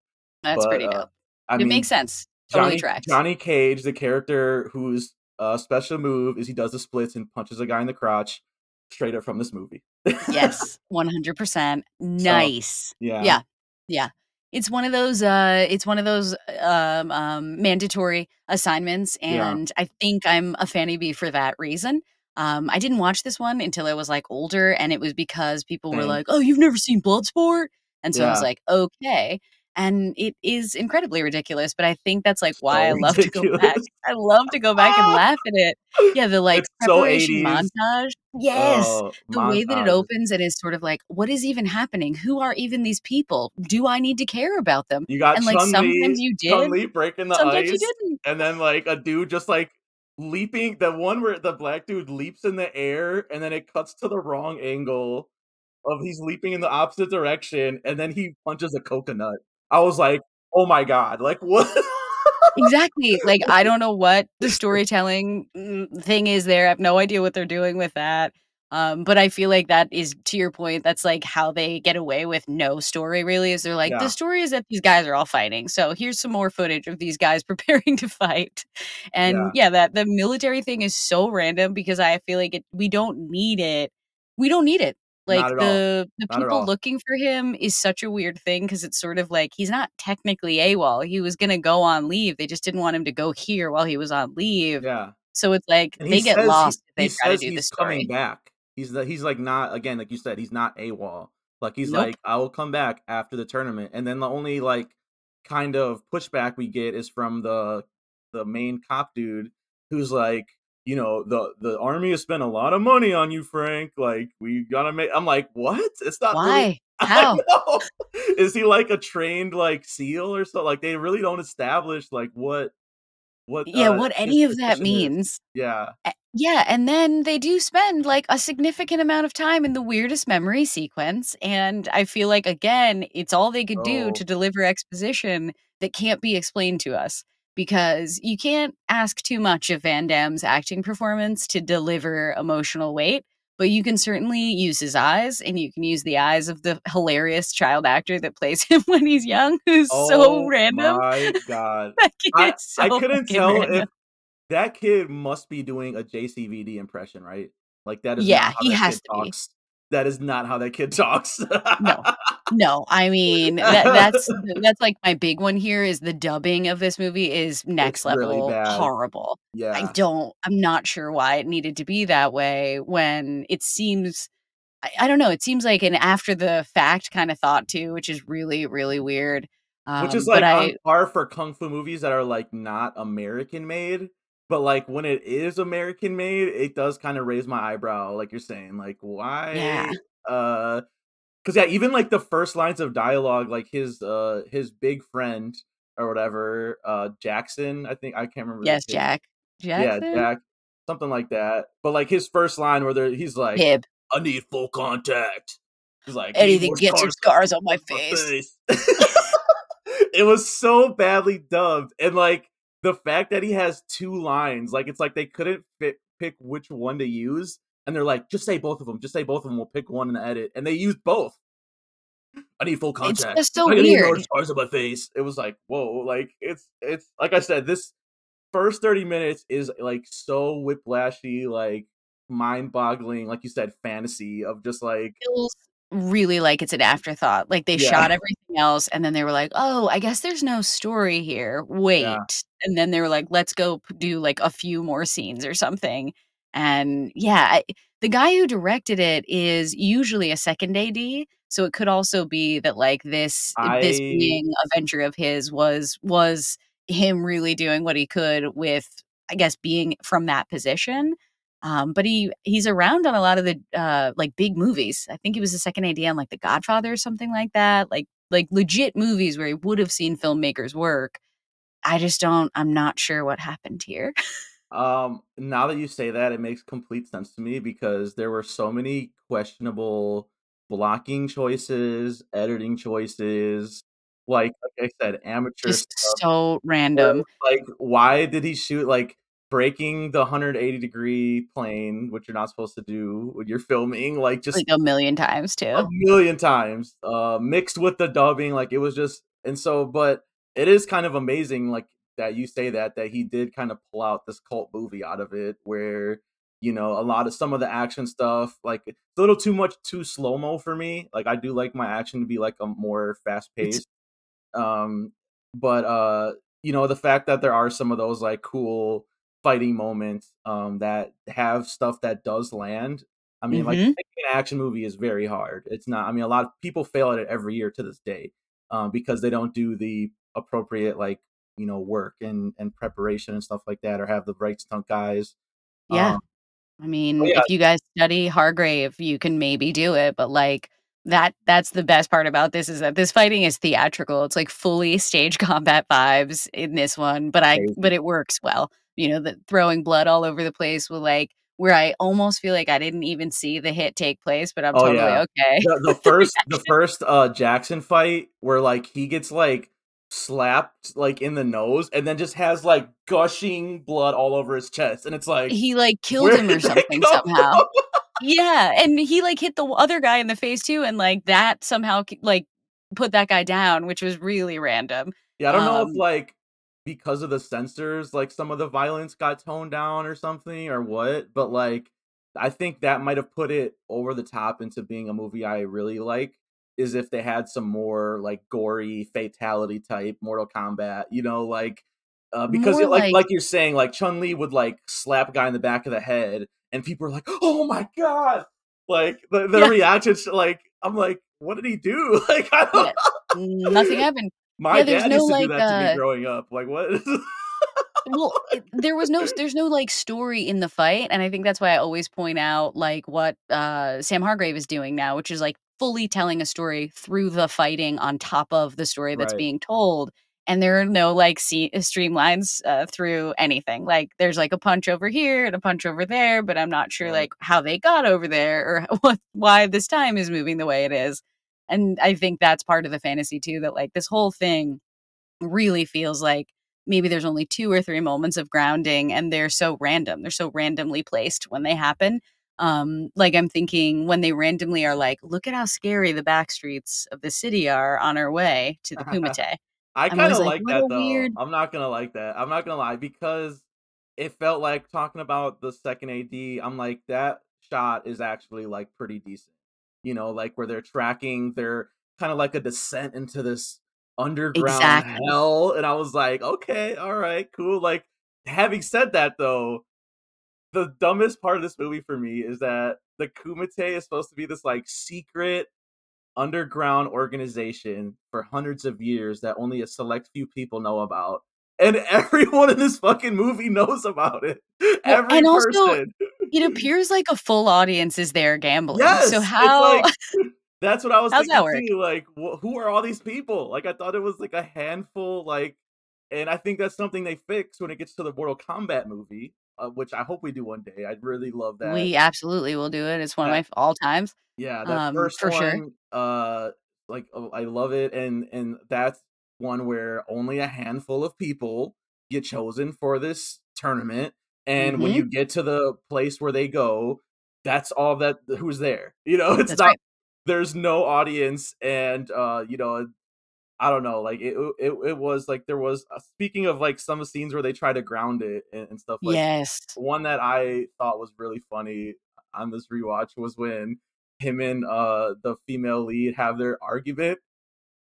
That's but, pretty uh, dope. I It makes sense. Totally Johnny tracks. Johnny Cage, the character whose, uh, special move is he does the splits and punches a guy in the crotch, straight up from this movie. Yes, 100%. So, Nice. yeah. Yeah. Yeah. It's one of those, uh it's one of those, um um, mandatory assignments, Yeah. and I think I'm a Fanny Bee for that reason. Um, I didn't watch this one until I was, like, older, and it was because people were like, "Oh, you've never seen Bloodsport?" And so I was like, "Okay." And it is incredibly ridiculous, but I think that's, like, why So I love to go back. I love to go back and laugh at it. Yeah, the, like, It's preparation 80s. montage oh, Yes! Oh, The way that it montage. opens, it is sort of like, "What is even happening? Who are even these people? Do I need to care about them?" You got And, like, sometimes Chong Li you did, Chong Li breaking the sometimes you ice, didn't. and then, like, a dude just, like, leaping the one where the black dude leaps in the air, and then it cuts to the wrong angle of he's leaping in the opposite direction, and then he punches a coconut. I was like, "Oh my god." Like, what? Exactly. Like, I don't know what the storytelling, mm, thing is there, I have no idea what they're doing with that, um, but I feel like that is to your point, that's, like, how they get away with no story really, is they're like, "The story is that these guys are all fighting, so here's some more footage of these guys preparing to fight." And, Yeah. yeah, that the military thing is so random because I feel like it we don't need it we don't need it. Like, the the people looking for him is such a weird thing because it's sort of like he's not technically AWOL, he was gonna go on leave, they just didn't want him to go here while he was on leave. Yeah. So it's like And they get says he lost if he they try to do the he's coming back. He's the he's, like, not again, like you said, he's not AWOL. Like, he's Nope. like, "I will come back after the tournament," and then the only, like, kind of pushback we get is from the the main cop dude who's like, you know, "The the army has spent a lot of money on you, Frank, like, we gotta make I'm like, "What? It's not really" Why? I How? Is he, like, a trained, like, SEAL or so like, they really don't establish, like, what what, Yeah, uh, what any of that position is. means. Yeah. Yeah, and then they do spend, like, a significant amount of time in the weirdest memory sequence, and I feel like, again, it's all they could do Oh. to deliver exposition that can't be explained to us, because you can't ask too much of Van Damme's acting performance to deliver emotional weight, but you can certainly use his eyes, and you can use the eyes of the hilarious child actor that plays him when he's young, who's so Oh random. my god. I so I couldn't tell if that kid must be doing a JCVD impression, right? Like, that is Yeah, not how he that kid has to be. That is not how that kid talks. No. No, I mean, that that's that's, like, my big one here is the dubbing of this movie is next really level bad. horrible. I don't I'm not sure why it needed to be that way when it seems I I don't know, it seems like an after the fact kinda thought too, which is really, really weird. Which is, Um, like, on I par for kung fu movies that are, like, not American made, but, like, when it is American made, it does kinda raise my eyebrow, like you're saying, like, Yeah. "Why?" Uh 'cause, yeah, even, like, the first lines of dialogue, like, his, uh his big friend or whatever, uh, Jackson, I think I can't remember Yes, Jack. Yeah, Jackson? Jack, something like that, but, like, his first line where they're he's like, Hib. "I need full contact." He's like, Anything gets your scars scars on my on my face. face." It was so badly dubbed, and, like, the fact that he has 2 lines, like, it's like they couldn't pick pick which one to use, and they're like, "Just say both of them. just say both of 'em, we'll pick 1 in the edit," and they used both. "I need full It's contact. just so I need weird. scars on my face." It was like, "Whoa," like, it's it's like I said, this first 30 minutes is, like, so whiplashy, like, mind-boggling, like you said, fantasy of just, like Feels really like it's an afterthought, like, they Yeah. shot everything else, and then they were like, "Oh, I guess there's no story here, Yeah. wait," and then they were like, "Let's go do, like, a few more scenes or something," and, yeah, I the guy who directed it is usually a 2nd AD, so it could also be that, like, this this being a venture of his was was him really doing what he could with, I guess, being from that position, um, but he he's around on a lot of the, uh, like, big movies. I think he was the 2nd AD on, like, The Godfather or something like that, like like, legit movies where he would've seen filmmakers work. I just don't I'm not sure what happened here. Um, now that you say that, it makes complete sense to me because there were so many questionable blocking choices, editing choices, like like I said, amateur Just so random. like, why did he shoot, like, breaking the hundred-eighty-degree plane, which you're not supposed to do when you're filming, like, just Like, a million times too. a million times, uh, mixed with the dubbing, like, it was just and so but it is kind of amazing, like, that you say that, that he did kinda pull out this cult movie out of it where, you know, a lot of some of the action stuff, like, it's a little too much too slow-mo for me, like, I do like my action to be, like, a more fast-paced, um, but, uh, you know, the fact that there are some of those, like, cool fighting moments, um, that have stuff that does land, I mean, like, Mhm. making an action movie is very hard, it's not I mean, a lot of people fail at it every year to this day, um, because they don't do the appropriate, like, you know, work and and preparation and stuff like that or have the right stunt guys, Yeah. um I Oh, mean, yeah. if you guys study Hargrave, you can maybe do it, but, like, that that's the best part about this is that this fighting is theatrical, it's, like, fully stage combat vibes in this one, but I Crazy. but it works well, you know, the throwing blood all over the place with, like where I almost feel like I didn't even see the hit take place, but I'm Oh, totally yeah. okay The the first the first, uh, Jackson fight where, like, he gets, like, slapped, like, in the nose and then just has, like, gushing blood all over his chest, and it's like, He, like, killed him or something somehow. Yeah, and he, like, hit the other guy in the face too, and, like, that somehow like, put that guy down, which was really random, Yeah, I don't know if, um like, because of the censors, like, some of the violence got toned down or something or what, but, like, I think that might have put it over the top into being a movie I really like, is if they had some more, like, gory fatality type Mortal Kombat, you know, like, uh, because it like like like you're saying, like, Chong Li would, like, slap a guy in the back of the head, and people are like, "Oh my god!" Like, the the Yeah. reactions like, I'm like, "What did he do?" Like, I don't Yeah. Nothing happened. My Yeah, dad no, used to do like, that to me uh growing up, like, what? Well, it there was no there's no, like, story in the fight, and I think that's why I always point out, like, what, uh, Sam Hargrave is doing now, which is, like, fully telling a story through the fighting on top of the story that's Right. being told, and there are no, like, see streamlines, uh, through anything, like, there's, like, a punch over here and a punch over there, but I'm not sure, like, how they got over there or what why this time is moving the way it is, and I think that's part of the fantasy too, that, like, this whole thing really feels like maybe there's only 2 or 3 moments of grounding, and they're so random, they're so randomly placed when they happen, um, like, I'm thinking when they randomly are like, "Look at how scary the back streets of the city are on our way to the Kumite." I kinda like, like that though, weird" I'm not gonna like that, I'm not gonna lie, because it felt like talking about the 2nd AD, I'm like, that shot is actually, like, pretty decent, you know, like, where they're tracking they're kinda like a descent into this underground Exactly. hell, and I was like, "Okay, alright, cool," like, having said that though, the dumbest part of this movie for me is that the Kumite is supposed to be this, like, secret underground organization for hundreds of years that only a select few people know about, and everyone in this fucking movie knows about it, every and also, person. it appears like a full audience is there gambling, so Yes! It's how like that's what I was how's thinking too, like, "Wha who are all these people?" Like, I thought it was, like, a handful, like and I think that's something they fix when it gets to the Mortal Kombat movie, uh, which I hope we do one day, I'd really love that. We absolutely will do it, it's one of my all times, Yeah, that um, 1st for sure. uh, like, oh, I love it, and and that's one where only a handful of people get chosen for this tournament, and when Mhm. you get to the place where they go, that's all that who's there, you know, it's That's not right. there's no audience, and, uh, you know, I don't know, like, it it it was like there was uh, speaking of, like, some scenes where they try to ground it and and stuff like Yes. one that I thought was really funny on this rewatch was when him and, uh, the female lead have their argument,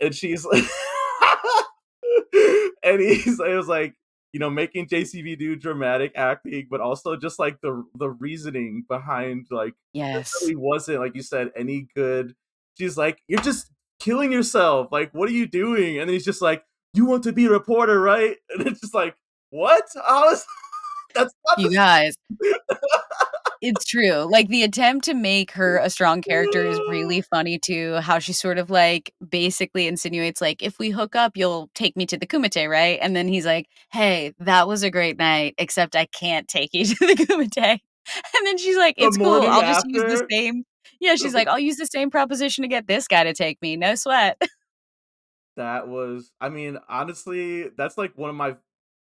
and she's like and he's it was like, you know, making JCV do dramatic acting, but also just, like, the the reasoning behind, like, Yes. really wasn't, like you said, any good she's like, "You're just killing yourself, like, what are you doing?" And then he's just like, "You want to be a reporter, right?" And it's just like, "What?" I was that's not You the guys It's true, like, the attempt to make her a strong character is really funny too, how she sort of, like, basically insinuates, like, "If we hook up, you'll take me to the Kumite, right?" And then he's like, "Hey, that was a great night, except I can't take you to the Kumite." And then she's like, The "It's cool, I'll just use the same" Yeah, she's like, "I'll use the same proposition to get this guy to take me, no sweat." That was I mean, honestly, that's, like, one of my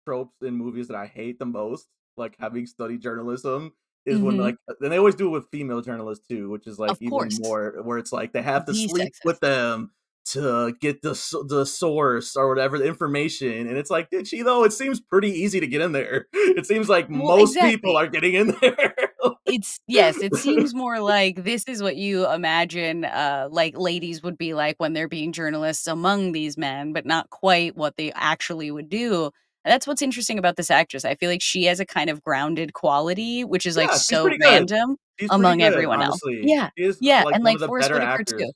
tropes in movies that I hate the most, like, having studied journalism, is when, Mhm. like and they always do it with female journalists too, which is, like, Of even course. more where it's like they have to sleep sexist. with them to get the the source or whatever, the information, and it's like, "Did she though?" It seems pretty easy to get in there. It seems like Well, most people are getting in there. It's yes, it seems more like this is what you imagine, uh, like, ladies would be like when they're being journalists among these men, but not quite what they actually would do, and that's what's interesting about this actress, I feel like she has a kind of grounded quality, which is, like, Yeah, she's so good. random She's among good, everyone else. Yeah, yeah, like, and, like, of the Forest better Whitaker too.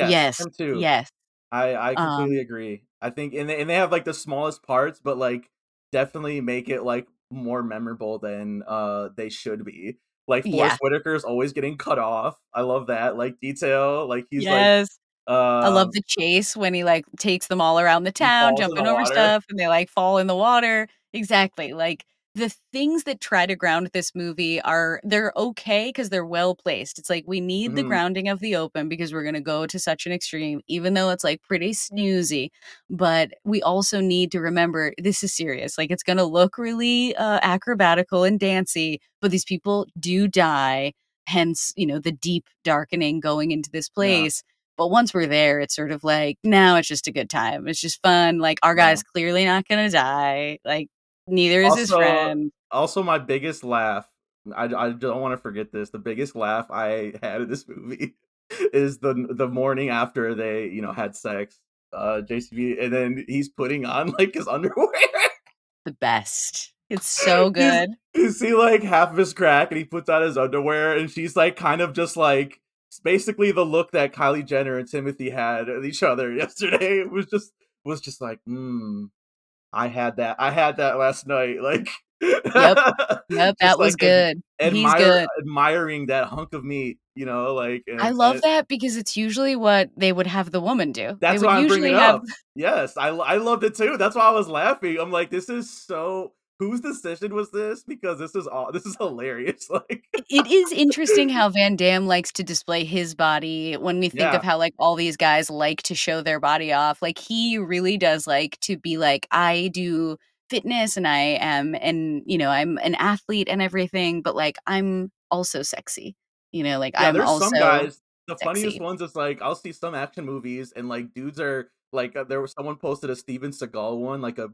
Yes, Yes, too. yes. I I completely Um agree. I think and they and they have, like, the smallest parts, but, like, definitely make it, like, more memorable than, uh, they should be. Like, Yeah. Forest Whitaker is always getting cut off, I love that, like, detail, like, he's like, Yes. I love um the chase when he, like, takes them all around the He town, falls in the jumping over water. stuff, and they, like, fall in the water. Exactly, like, the things that try to ground this movie are they're okay because they're well placed, it's like, we need the Mhm. grounding of the open because we're gonna go to such an extreme, even though it's, like, pretty snoozy, but we also need to remember this is serious, like, it's gonna look really, uh, acrobatical and dancy, but these people do die, hence, you know, the deep darkening going into this Yeah. place, but once we're there, it's sort of like, "Now it's just a good time, it's just fun, like, our Yeah. guy's clearly not gonna die, like, neither is his friend." also my biggest laugh I I don't wanna forget this, the biggest laugh I had in this movie is the the morning after they, you know, had sex, uh, JCV, and then he's putting on, like, his underwear. The best. It's so good. you see, like, half of his crack, and he puts on his underwear, and she's, like, kind of just, like it's basically the look that Kylie Jenner and Timothée had at each other yesterday. It was just was just like, "Mm, I had that I had that last night," like, Yep. Yep, that was like ad good. He's admire good. admiring that hunk of meat, you know, like, I love and that because it's usually what they would have the woman do. They That's would why I'm bringing usually it have up. Yes, I I loved it too, that's why I was laughing, I'm like, "This is so whose decision was this? Because this is all this is hilarious," like it is interesting how Van Damme likes to display his body when we think of how, like, all these guys like to show their body off, like, he really does like to be like, "I do fitness, and I am and, you know, I'm an athlete and everything, but, like, I'm also sexy." You know, like, Yeah, "I'm there's some also guys the funniest ones is, like, I'll see some action movies, and, like, dudes are like, uh, there was someone posted a Steven Seagal one, like a,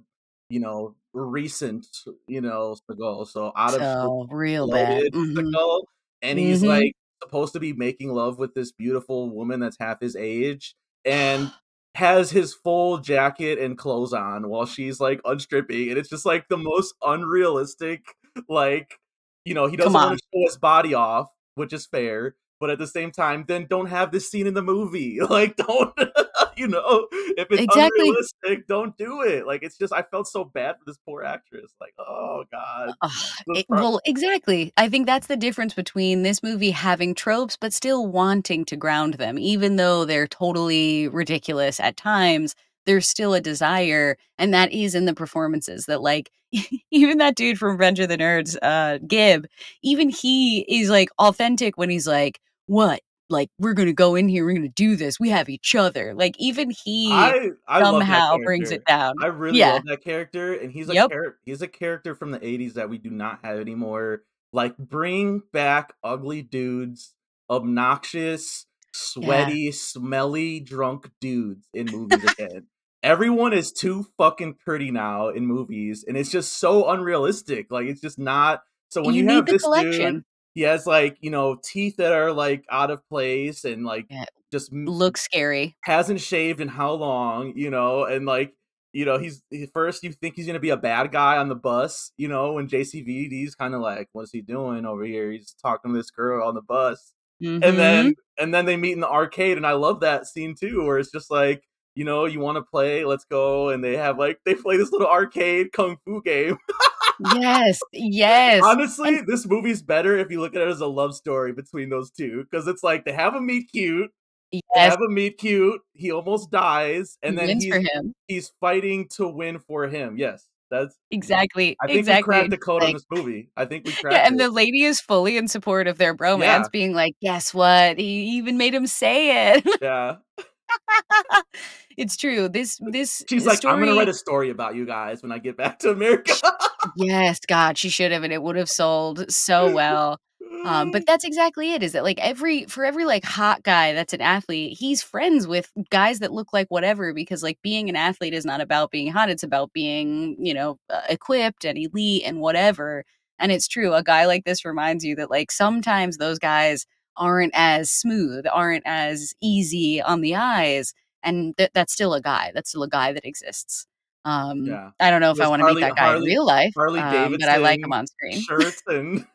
you know, recent, you know, Seagal, so out of So, real bad. Mhm. Seagal, and he's, Mhm. like, supposed to be making love with this beautiful woman that's half his age, and has his full jacket and clothes on while she's, like, unstripping, and it's just, like, the most unrealistic, like, you know, he doesn't wanna show his body off, which is fair, but at the same time, then don't have this scene in the movie, like, don't you know, if it's Exactly. unrealistic, don't do it, like, it's just I felt so bad for this poor actress, like, oh god. The It well, exactly. I think that's the difference between this movie having tropes, but still wanting to ground them, even though they're totally ridiculous at times, there's still a desire, and that is in the performances that, like, even that dude from Revenge of the Nerds, uh, Gib, even he is, like, authentic when he's like, "What? Like, we're gonna go in here, we're gonna do this, we have each other." Like, even he I I somehow brings it down. I really Yeah. love that character, and he's a Yep. char he's a character from the '80s that we do not have anymore, like, bring back ugly dudes, obnoxious, Yeah. sweaty, smelly, drunk dudes in movies again. Everyone is too fucking pretty now in movies, and it's just so unrealistic, like, it's just not so when You you need have the this dude, collection. He has, like, you know, teeth that are, like, out of place and, like, Yeah. just Looks scary. hasn't shaved in how long, you know, and, like, you know, he's he first you think he's gonna be a bad guy on the bus, you know, when JCVD's kinda like, "What's he doing over here? He's talking to this girl on the bus." And Mhm. then and then they meet in the arcade, and I love that scene too, where it's just like, you know, "You wanna play? Let's go," and they have, like they play this little arcade kung fu game. Yes, yes, and Honestly, this movie's better if you look at it as a love story between those two because it's like they have 'em meet cute they Yes. have 'em meet cute, he almost dies, He and then wins for he's he's fighting to win for him, yes, that's Exactly, I think we exactly, cracked the code on like this movie. I think we cracked. Yeah, and it. the lady is fully in support of their bromance Yeah. being like, "Guess what? He even made him say it." Yeah. It's true, this this, She's like, "I'm gonna write a story about you guys when I get back to America." Yes, God, she should have, and it would have sold so well, um, but that's exactly it, is that, like, every for every, like, hot guy that's an athlete, he's friends with guys that look like whatever because, like, being an athlete is not about being hot, it's about being, you know, uh, equipped and elite and whatever, and it's true, a guy like this reminds you that, like, sometimes those guys aren't as smooth, aren't as easy on the eyes, and that that's still a guy, that's still a guy that exists. Um, Yeah. I don't know if I wanna meet that guy in real life, Harley um, but I like him on screen. shirts, and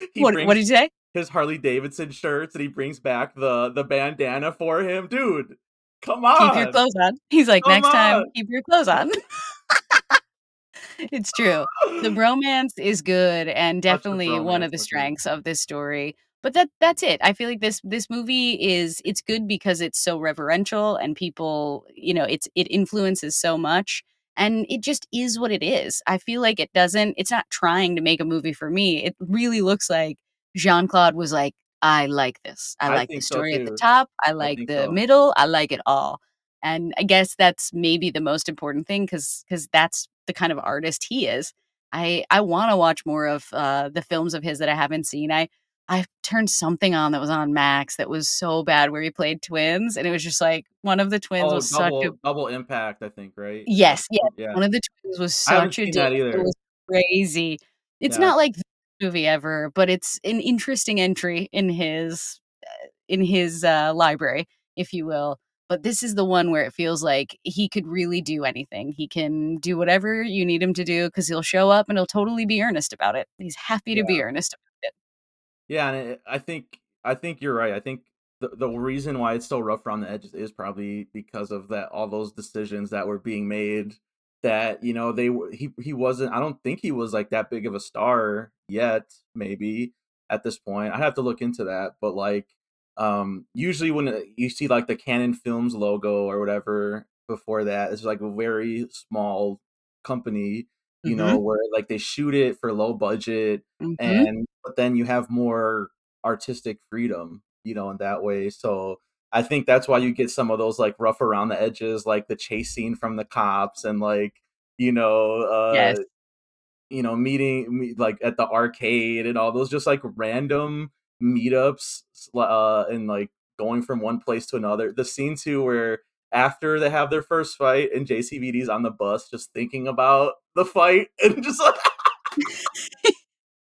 What brings what'd you say? his Harley Davidson shirts, and he brings back the the bandana for him. Dude, come on, "Keep your on. clothes on." He's like, Come "Next time, keep your clothes on." It's true. The bromance is good and definitely one of the strengths of this story, but that that's it. I feel like this this movie is it's good because it's so reverential and people you know, it's it influences so much, and it just is what it is. I feel like it doesn't it's not trying to make a movie for me, it really looks like Jean-Claude was like, "I like this. I I like the think so story at the top, I I like think the so. middle, I like it all." And I guess that's maybe the most important thing because because that's the kind of artist he is. I I wanna watch more of, uh, the films of his that I haven't seen. I I turned something on that was on Max that was so bad where he played twins, and it was just like, one of the twins Oh, was such a Double Double Impact, I think, right? Yes, yes, yeah. one of the twins was such a dick, it was crazy. It's Yeah. not like the movie ever, but it's an interesting entry in his, uh in his, uh, library, if you will. But this is the one where it feels like he could really do anything. He can do whatever you need him to do because he'll show up and he'll totally be earnest about it. He's happy to be earnest about it. Yeah, and I I think I think you're right. I think the the reason why it's still rough around the edges is probably because of that all those decisions that were being made that, you know, they he he wasn't I don't think he was, like, that big of a star yet, maybe, at this point. I'd have to look into that, but, like, um, usually when, uh, you see, like, the Cannon Films logo or whatever before that, it's, like, a very small company, you know, Mhm. where, like, they shoot it for low budget Mhm. and but then you have more artistic freedom, you know, in that way, so I think that's why you get some of those, like, rough around the edges, like the chase scene from the cops and, like, you know, uh, Yes. you know, meeting like, at the arcade and all those just, like, random meetups, uh, and, like, going from one place to another. The scene too where after they have their first fight and JCVD's on the bus just thinking about the fight and just like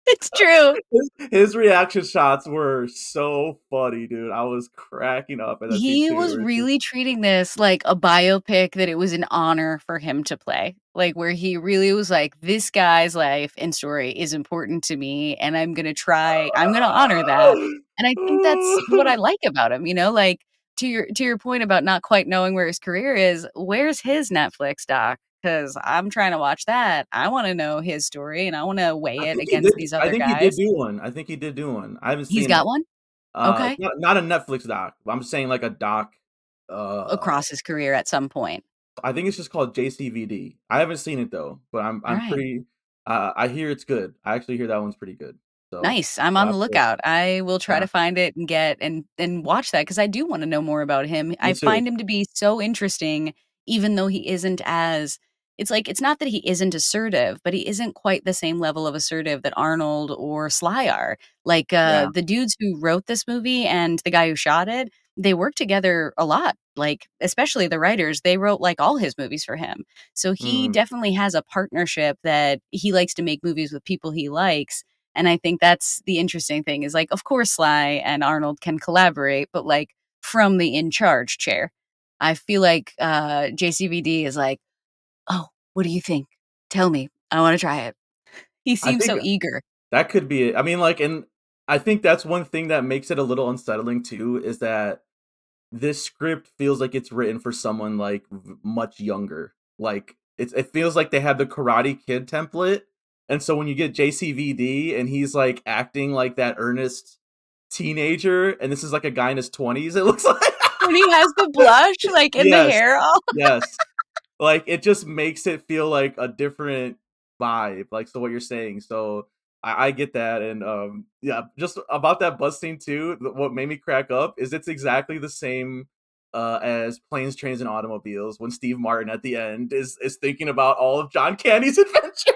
It's true. his his reaction shots were so funny, dude. I was cracking up at He was really treating this like a biopic that it was an honor for him to play. Like, where he really was like, "This guy's life and story is important to me, and I'm gonna try I'm gonna honor that." And I think that's what I like about him, you know? Like, to your to your point about not quite knowing where his career is, where's his Netflix doc? Because I'm trying to watch that. I wanna know his story, and I wanna weigh it he did against these I other think he did do one. I think he did do one. I haven't seen. He's got it. one? Uh, Okay. not not a Netflix doc, but I'm saying, like, a doc, uh Across his career at some point. I think it's just called JCVD. I haven't seen it though, but I'm I'm Alright. pretty uh, I hear it's good. I actually hear that one's pretty good. So, Nice. I'm on the lookout. I will try Yeah. to find it and get and and watch that because I do wanna know more about him. Me I too. find him to be so interesting even though he isn't as it's like it's not that he isn't assertive, but he isn't quite the same level of assertive that Arnold or Sly are. Like, uh, Yeah. the dudes who wrote this movie and the guy who shot it, they work together a lot. Like, especially the writers, they wrote, like, all his movies for him. So he Mhm. definitely has a partnership that he likes to make movies with people he likes, and I think that's the interesting thing is, like, of course, Sly and Arnold can collaborate, but, like, from the in charge chair. I feel like, uh, JCVD is like, "Oh, what do you think? Tell me. I wanna try it." He seems so eager. that could be it. I mean, like, and I think that's one thing that makes it a little unsettling too, is that this script feels like it's written for someone, like, much younger. Like, it's it feels like they have the Karate Kid template, and so when you get JCVD and he's, like, acting like that earnest teenager, and this is, like, a guy in his 20s, it looks like When he has the blush, like, in the hair all Yes. Like, it just makes it feel like a different vibe, like, so what you're saying, so I I get that, and, um, yeah, just about that bus scene too, what made me crack up is it's exactly the same, uh, as Planes, Trains, and Automobiles when Steve Martin at the end is is thinking about all of John Candy's adventures.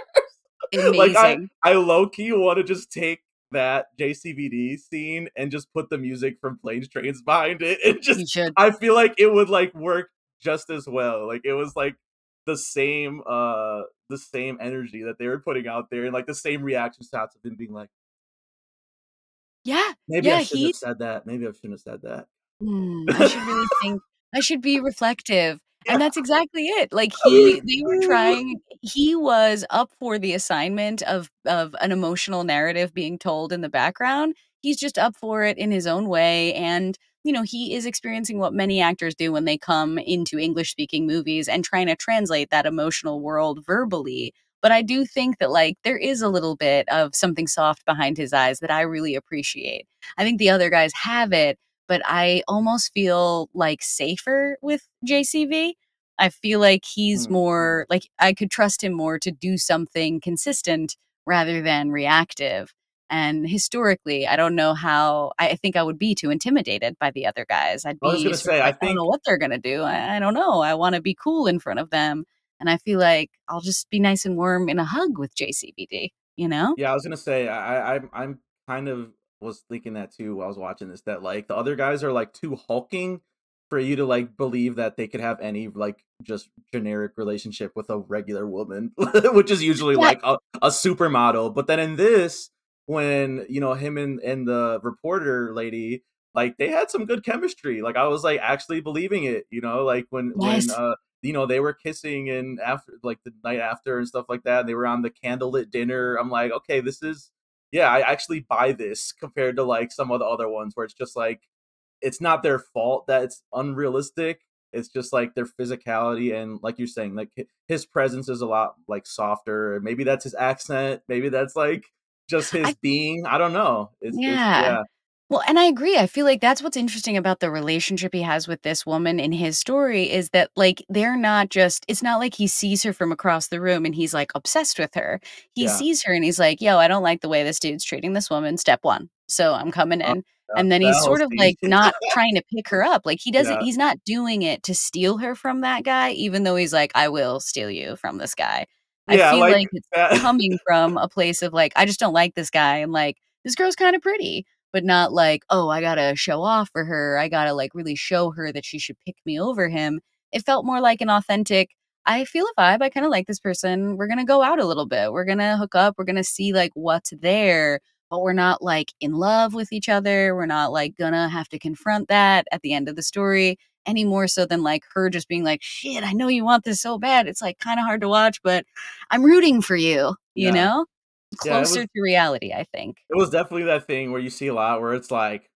Like, I I low key wanna just take that JCVD scene and just put the music from Planes, Trains behind it, and just should. I feel like it would, like, work just as well. Like, it was, like, the same, uh, the same energy that they were putting out there and, like, the same reaction shots of him being like Yeah. Maybe I shouldn't have said that. Maybe I shouldn't have said that. Mm, I should really think I should be reflective, and that's exactly it. Like, he they were trying he was up for the assignment of of an emotional narrative being told in the background. He's just up for it in his own way, and, you know, he is experiencing what many actors do when they come into English-speaking movies and trying to translate that emotional world verbally. But I do think that, like, there is a little bit of something soft behind his eyes that I really appreciate. I think the other guys have it, but I almost feel, like, safer with JCV. I feel like he's Mm. more like, I could trust him more to do something consistent rather than reactive. And historically, I don't know how I think I would be too intimidated by the other guys. I'd I was gonna say, of I like, "I don't know what they're gonna do. I I don't know. I wanna be cool in front of them." And I feel like I'll just be nice and warm in a hug with JCVD, you know? Yeah, I was gonna say, I I I'm I'm kind of was thinking that too while I was watching this, that, like, the other guys are, like, too hulking for you to, like, believe that they could have any, like, just generic relationship with a regular woman, which is usually, Yeah. like, a a supermodel. But then in this when, you know, him and and the reporter lady, like, they had some good chemistry, like, I was, like, actually believing it, you know, like, when when, uh, you know, they were kissing and after like, the night after and stuff like that, and they were on the candlelit dinner, I'm like, "Okay, this is yeah, I actually buy this compared to, like, some of the other ones where it's just like, it's not their fault that it's unrealistic, it's just, like, their physicality and like you're saying, like, his presence is a lot, like, softer, maybe that's his accent, maybe that's, like, just his I being, I don't know. It's it's Yeah. Well, and I agree, I feel like that's what's interesting about the relationship he has with this woman in his story is that, like, they're not just it's not like he sees her from across the room and he's, like, obsessed with her. He Yeah. sees her and he's like, "Yo, I don't like the way this dude's treating this woman, step 1. So, I'm coming Oh, in." And then he's sort of, like, not trying to pick her up, like, he doesn't Yeah. he's not doing it to steal her from that guy, even though he's like, "I will steal you from this guy." I Yeah, feel like like it's that coming from a place of, like, "I just don't like this guy," and, like, "This girl's kinda pretty," but not like, "Oh, I gotta show off for her, I gotta, like, really show her that she should pick me over him." It felt more like an authentic, "I feel a vibe, I kinda like this person, we're gonna go out a little bit, we're gonna hook up, we're gonna see, like, what's there, but we're not, like, in love with each other, we're not, like, gonna have to confront that at the end of the story," any more so than, like, her just being like, "Shit, I know you want this so bad, it's, like, kinda hard to watch, but I'm rooting for you." You Yeah. know? Yeah, Closer was to reality, I think. it was definitely that thing where you see a lot where it's like,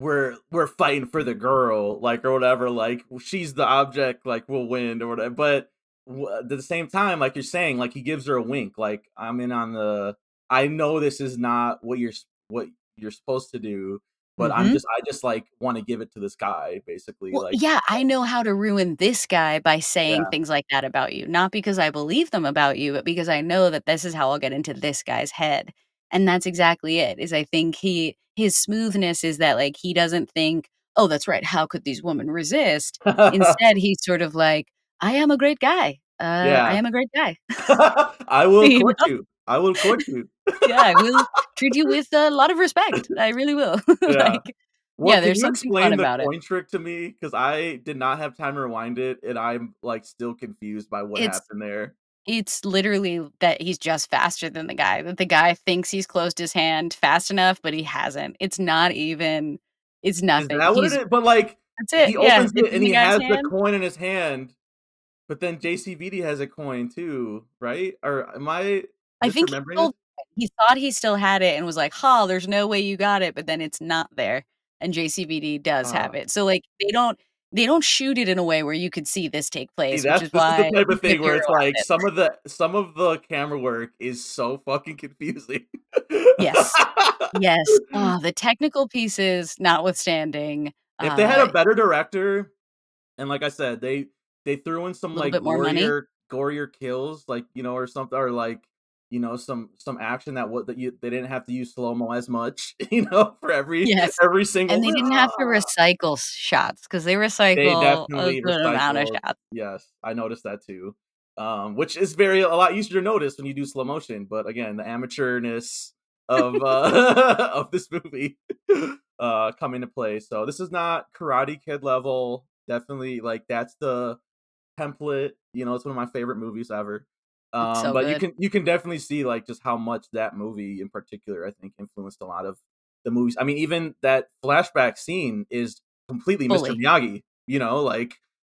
we're we're fighting for the girl, like, or whatever, like, she's the object, like, we'll win or whatever, but w at the same time, like you're saying, like, he gives her a wink, like, "I'm in on the I know this is not what you're what you're supposed to do, but I'm Mhm. just I just, like, wanna give it to this guy," basically, Well, like yeah, I know how to ruin this guy by saying Yeah. things like that about you, not because I believe them about you, but because I know that this is how I'll get into this guy's head, and that's exactly it, is I think he his smoothness is that, like, he doesn't think, "Oh, that's right, how could these women resist?" Instead, he's sort of like, "I am a great guy, uh, I am a great guy." "I will court you, I will court you." Yeah, "I will treat you with a lot of respect, I really will." Yeah. Like, yeah, can there's you something fun explain the about it. coin trick to me because I did not have time to rewind it, and I'm, like, still confused by what It's happened there. it's literally that he's just faster than the guy, that the guy thinks he's closed his hand fast enough, but he hasn't. It's not even it's Is nothing. that what it is? But, like, That's it, he opens it's it and he has the coin in his hand, but then JCVD has a coin too, right? Or am I I think he misremembering stole this? He thought he still had it and was like, "Ha, there's no way you got it," but then it's not there, and JCVD does have Ah. it. So, like, they don't they don't shoot it in a way where you could see this take See, place, which that's is this is the type of thing where it's like, it. some of the some of the camera work is so fucking confusing. Yes. Yes. Ah, the technical pieces notwithstanding, If they had a uh better director, and like I said, they they threw in some, like, more gorier gorier kills, like, you know, or something, or, like, you know, some some action that would that you they didn't have to use slow-mo as much, you know, for every Yes, every single and they didn't have to recycle shots because they They recycle a definitely good amount of shots. yes, I noticed that too, um, which is very a lot easier to notice when you do slow motion, but again, the amateurness of, uh of this movie, uh, come into play. So, this is not Karate Kid level, definitely, like, that's the template, you know, it's one of my favorite movies ever, um, so but you can you can definitely see, like, just how much that movie in particular, I think, influenced a lot of the movies I mean, even that flashback scene is completely Mr. Miyagi, you know, like,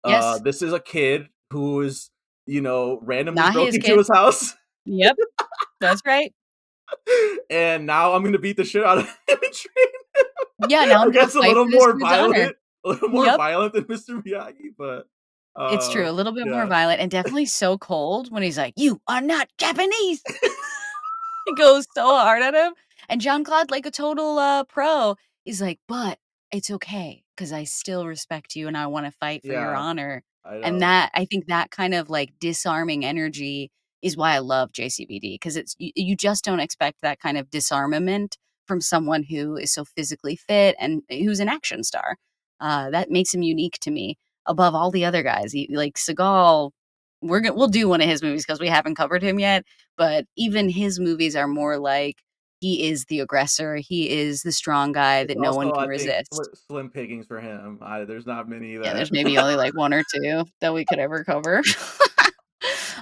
uh, Yes. this is a kid who is, you know, randomly Not broke his into kid. his house. Yep. That's right. And now I'm gonna beat the shit out of him and train him. Yeah, now I'm gonna a little more dude's honor. violent a little more Yep. violent than Mr. Miyagi, but, It's uh, true, a little bit more violent and definitely so cold when he's like, "You are not Japanese!" He goes so hard at him, and Jean-Claude, like a total, uh, pro, is like, "But it's okay because I still respect you and I wanna fight for your honor." And that I think that kind of, like, disarming energy is why I love JCVD because it's you you just don't expect that kind of disarmament from someone who is so physically fit and who's an action star. Uh, that makes him unique to me above all the other guys. Y like, Seagal, we're gonna we'll do one of his movies because we haven't covered him yet, but even his movies are more like he is the aggressor, he is the strong guy that no one can I resist. slim pickings for him, I there's not many Yeah, there's maybe only, like, 1 or 2 that we could ever cover.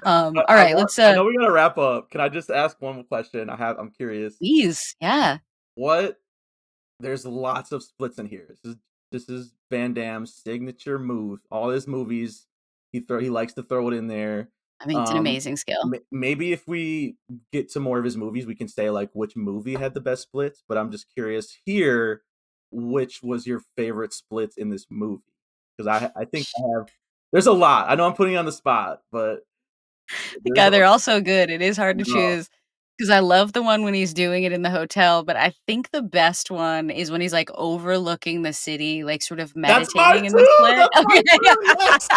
Um, I I alright, let's, I uh know we gotta wrap up. Can I just ask one question? I have I'm curious. Please, yeah. What there's lots of splits in here. This is this is Van Damme's signature move. All his movies, he throw he likes to throw it in there. I mean, it's an Um, amazing skill. may maybe if we get to more of his movies, we can say, like, which movie had the best splits, but I'm just curious here, which was your favorite splits in this movie? 'Cause I I think I have there's a lot. I know I'm putting you on the spot, but Yeah, they're all so good. It is hard to No. choose 'cause I love the one when he's doing it in the hotel, but I think the best one is when he's, like, overlooking the city, like, sort of That's mine meditating in the too! split. That's mine too! Yes!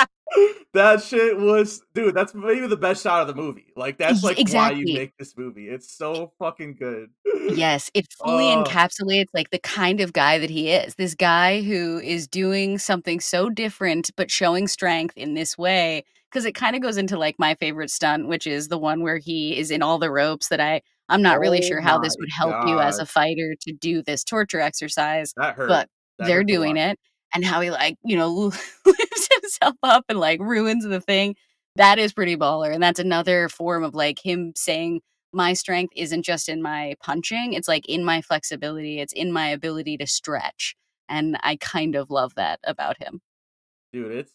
That shit was dude, that's maybe the best shot of the movie. Like, that's, Ex like, why you exactly. make this movie. It's so fucking good. Yes, it fully Oh. encapsulates, like, the kind of guy that he is. This guy who is doing something so different, but showing strength in this way 'cause it kinda goes into, like, my favorite stunt, which is the one where he is in all the ropes that I I'm not really Oh sure how this would help you as a fighter to do this torture exercise, but That they're doing it, and how he, like, you know, lifts himself up and, like, ruins the thing. That is pretty baller, and that's another form of, like, him saying, "My strength isn't just in my punching, it's, like, in my flexibility, it's in my ability to stretch," and I kind of love that about him. Dude, it's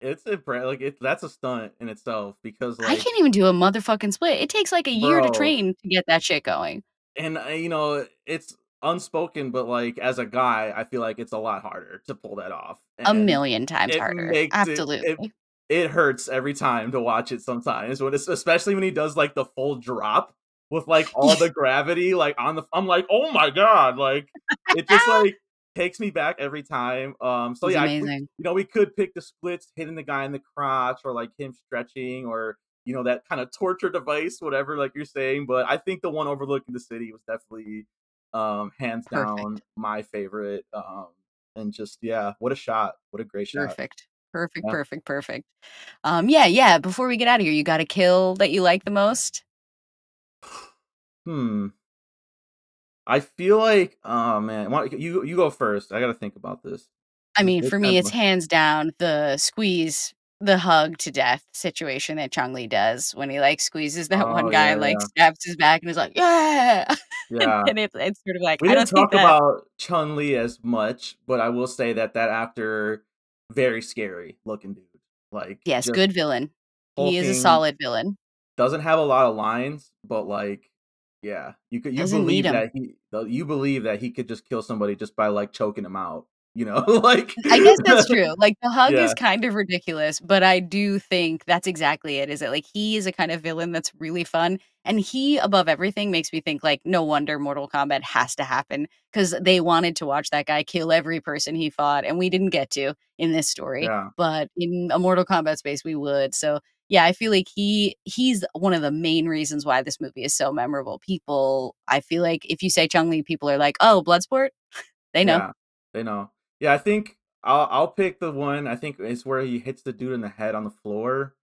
it's impre like, it that's a stunt in itself because, I like can't even do a motherfucking split. It takes, like, a year to Bro train to get that shit going. And, uh, you know, it's unspoken, but, like, as a guy, I feel like it's a lot harder to pull that off, A and million times it harder. makes it it Absolutely. it hurts every time to watch it sometimes when it's especially when he does, like, the full drop with, like, all the gravity, like, on the I'm like, "Oh my god," like, it just, like, takes me back every time, um, so, yeah, I we you know, we could pick the splits, hitting the guy in the crotch or, like, him stretching or, you know, that kinda torture device, whatever, like you're saying, but I think the one overlooking the city was definitely, um, hands down my favorite, um, and just yeah, what a shot. What a great shot. Perfect. Perfect, Yeah. perfect, perfect. Um, yeah, yeah, before we get out of here, you got a kill that you like the most? Hmm. I feel like oh, man, why you you go first. I gotta think about this. I mean, for me, it's hands down the squeeze, the hug to death situation that Chong Li does when he, like, squeezes that one Oh, guy yeah, like, yeah. stabs his back and is like, "Yeah!" And Yeah. and it's it's sort of like, We I didn't don't think talk that about Chong Li as much, but I will say that that actor, very scary looking dude. Like, Yes, just good villain. He is a solid villain. doesn't have a lot of lines, but, like, yeah, you could you Doesn't believe that he you believe that he could just kill somebody just by, like, choking him out, you know? Like I guess that's true. Like, the hug is kind of ridiculous, but I do think that's exactly it, is it like, he is a kind of villain that's really fun, and he, above everything, makes me think, like, no wonder Mortal Kombat has to happen because they wanted to watch that guy kill every person he fought, and we didn't get to in this story, Yeah. but in a Mortal Kombat space, we would. So, yeah, I feel like he he's one of the main reasons why this movie is so memorable. People I feel like if you say Chong Li, people are like, "Oh, Bloodsport?" They know. Yeah, they know. Yeah, I think I'll I'll pick the one I think it's where he hits the dude in the head on the floor,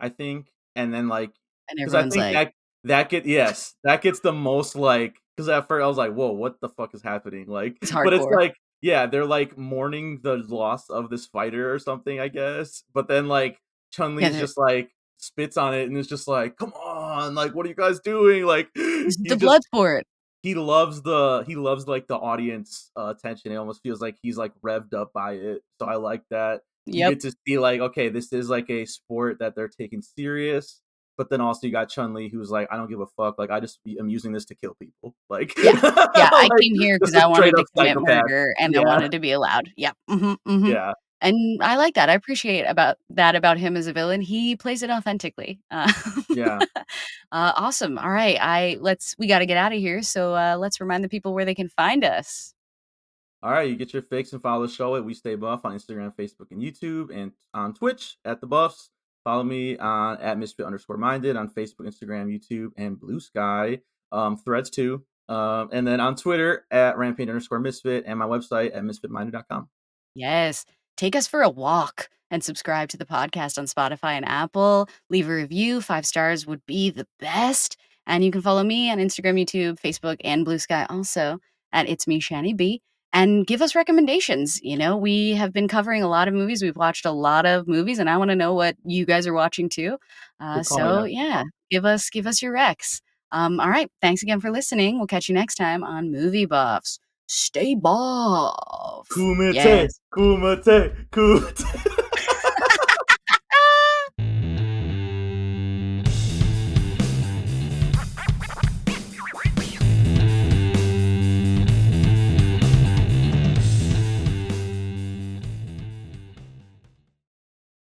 I think, and then, like And 'cause I think like that that get yes, that gets the most, like because at first I was like, whoa, what the fuck is happening?" Like, It's but it's like yeah, they're, like, mourning the loss of this fighter or something, I guess, but then, like, Chun Yeah, Li's they're just, like, spits on it and is just like, "Come on, like, what are you guys doing?" Like, This is he the just Bloodsport. he loves the he loves, like, the audience, uh, attention. It almost feels like he's, like, revved up by it, so I like that. You get to see, like, okay, this is, like, a sport that they're taking serious, but then also you got Chong Li who's like, "I don't give a fuck, like, I just am using this to kill people." Like Yeah. Yeah, I came here because I wanted to commit murder, and I wanted to be allowed. Yep. Mhm, mm-hmm. Yeah. And I like that. I appreciate about that about him as a villain. He plays it authentically. Uh, Yeah. uh, awesome. Alright, I let's we gotta get out of here, so, uh, let's remind the people where they can find us. Alright, you get your fix and follow the show at We Stay Buff on Instagram, Facebook, and YouTube, and on Twitch at The Buffs. Follow me on at Misfit underscore Minded on Facebook, Instagram, YouTube, and Bluesky, um, Threads too, um, and then on Twitter at Rampage underscore Misfit, and my website at misfitminded.com. Yes. Take us for a walk and subscribe to the podcast on Spotify and Apple. Leave a review, 5 stars would be the best, and you can follow me on Instagram, YouTube, Facebook, and Bluesky also at It's Me, Shani B, and give us recommendations, you know? We have been covering a lot of movies, we've watched a lot of movies, and I wanna know what you guys are watching too. Uh, so yeah. give us give us your recs. Um, alright, thanks again for listening, we'll catch you next time on Movie Buffs. Stay buff! Kumite, Yes. kumite, kumite.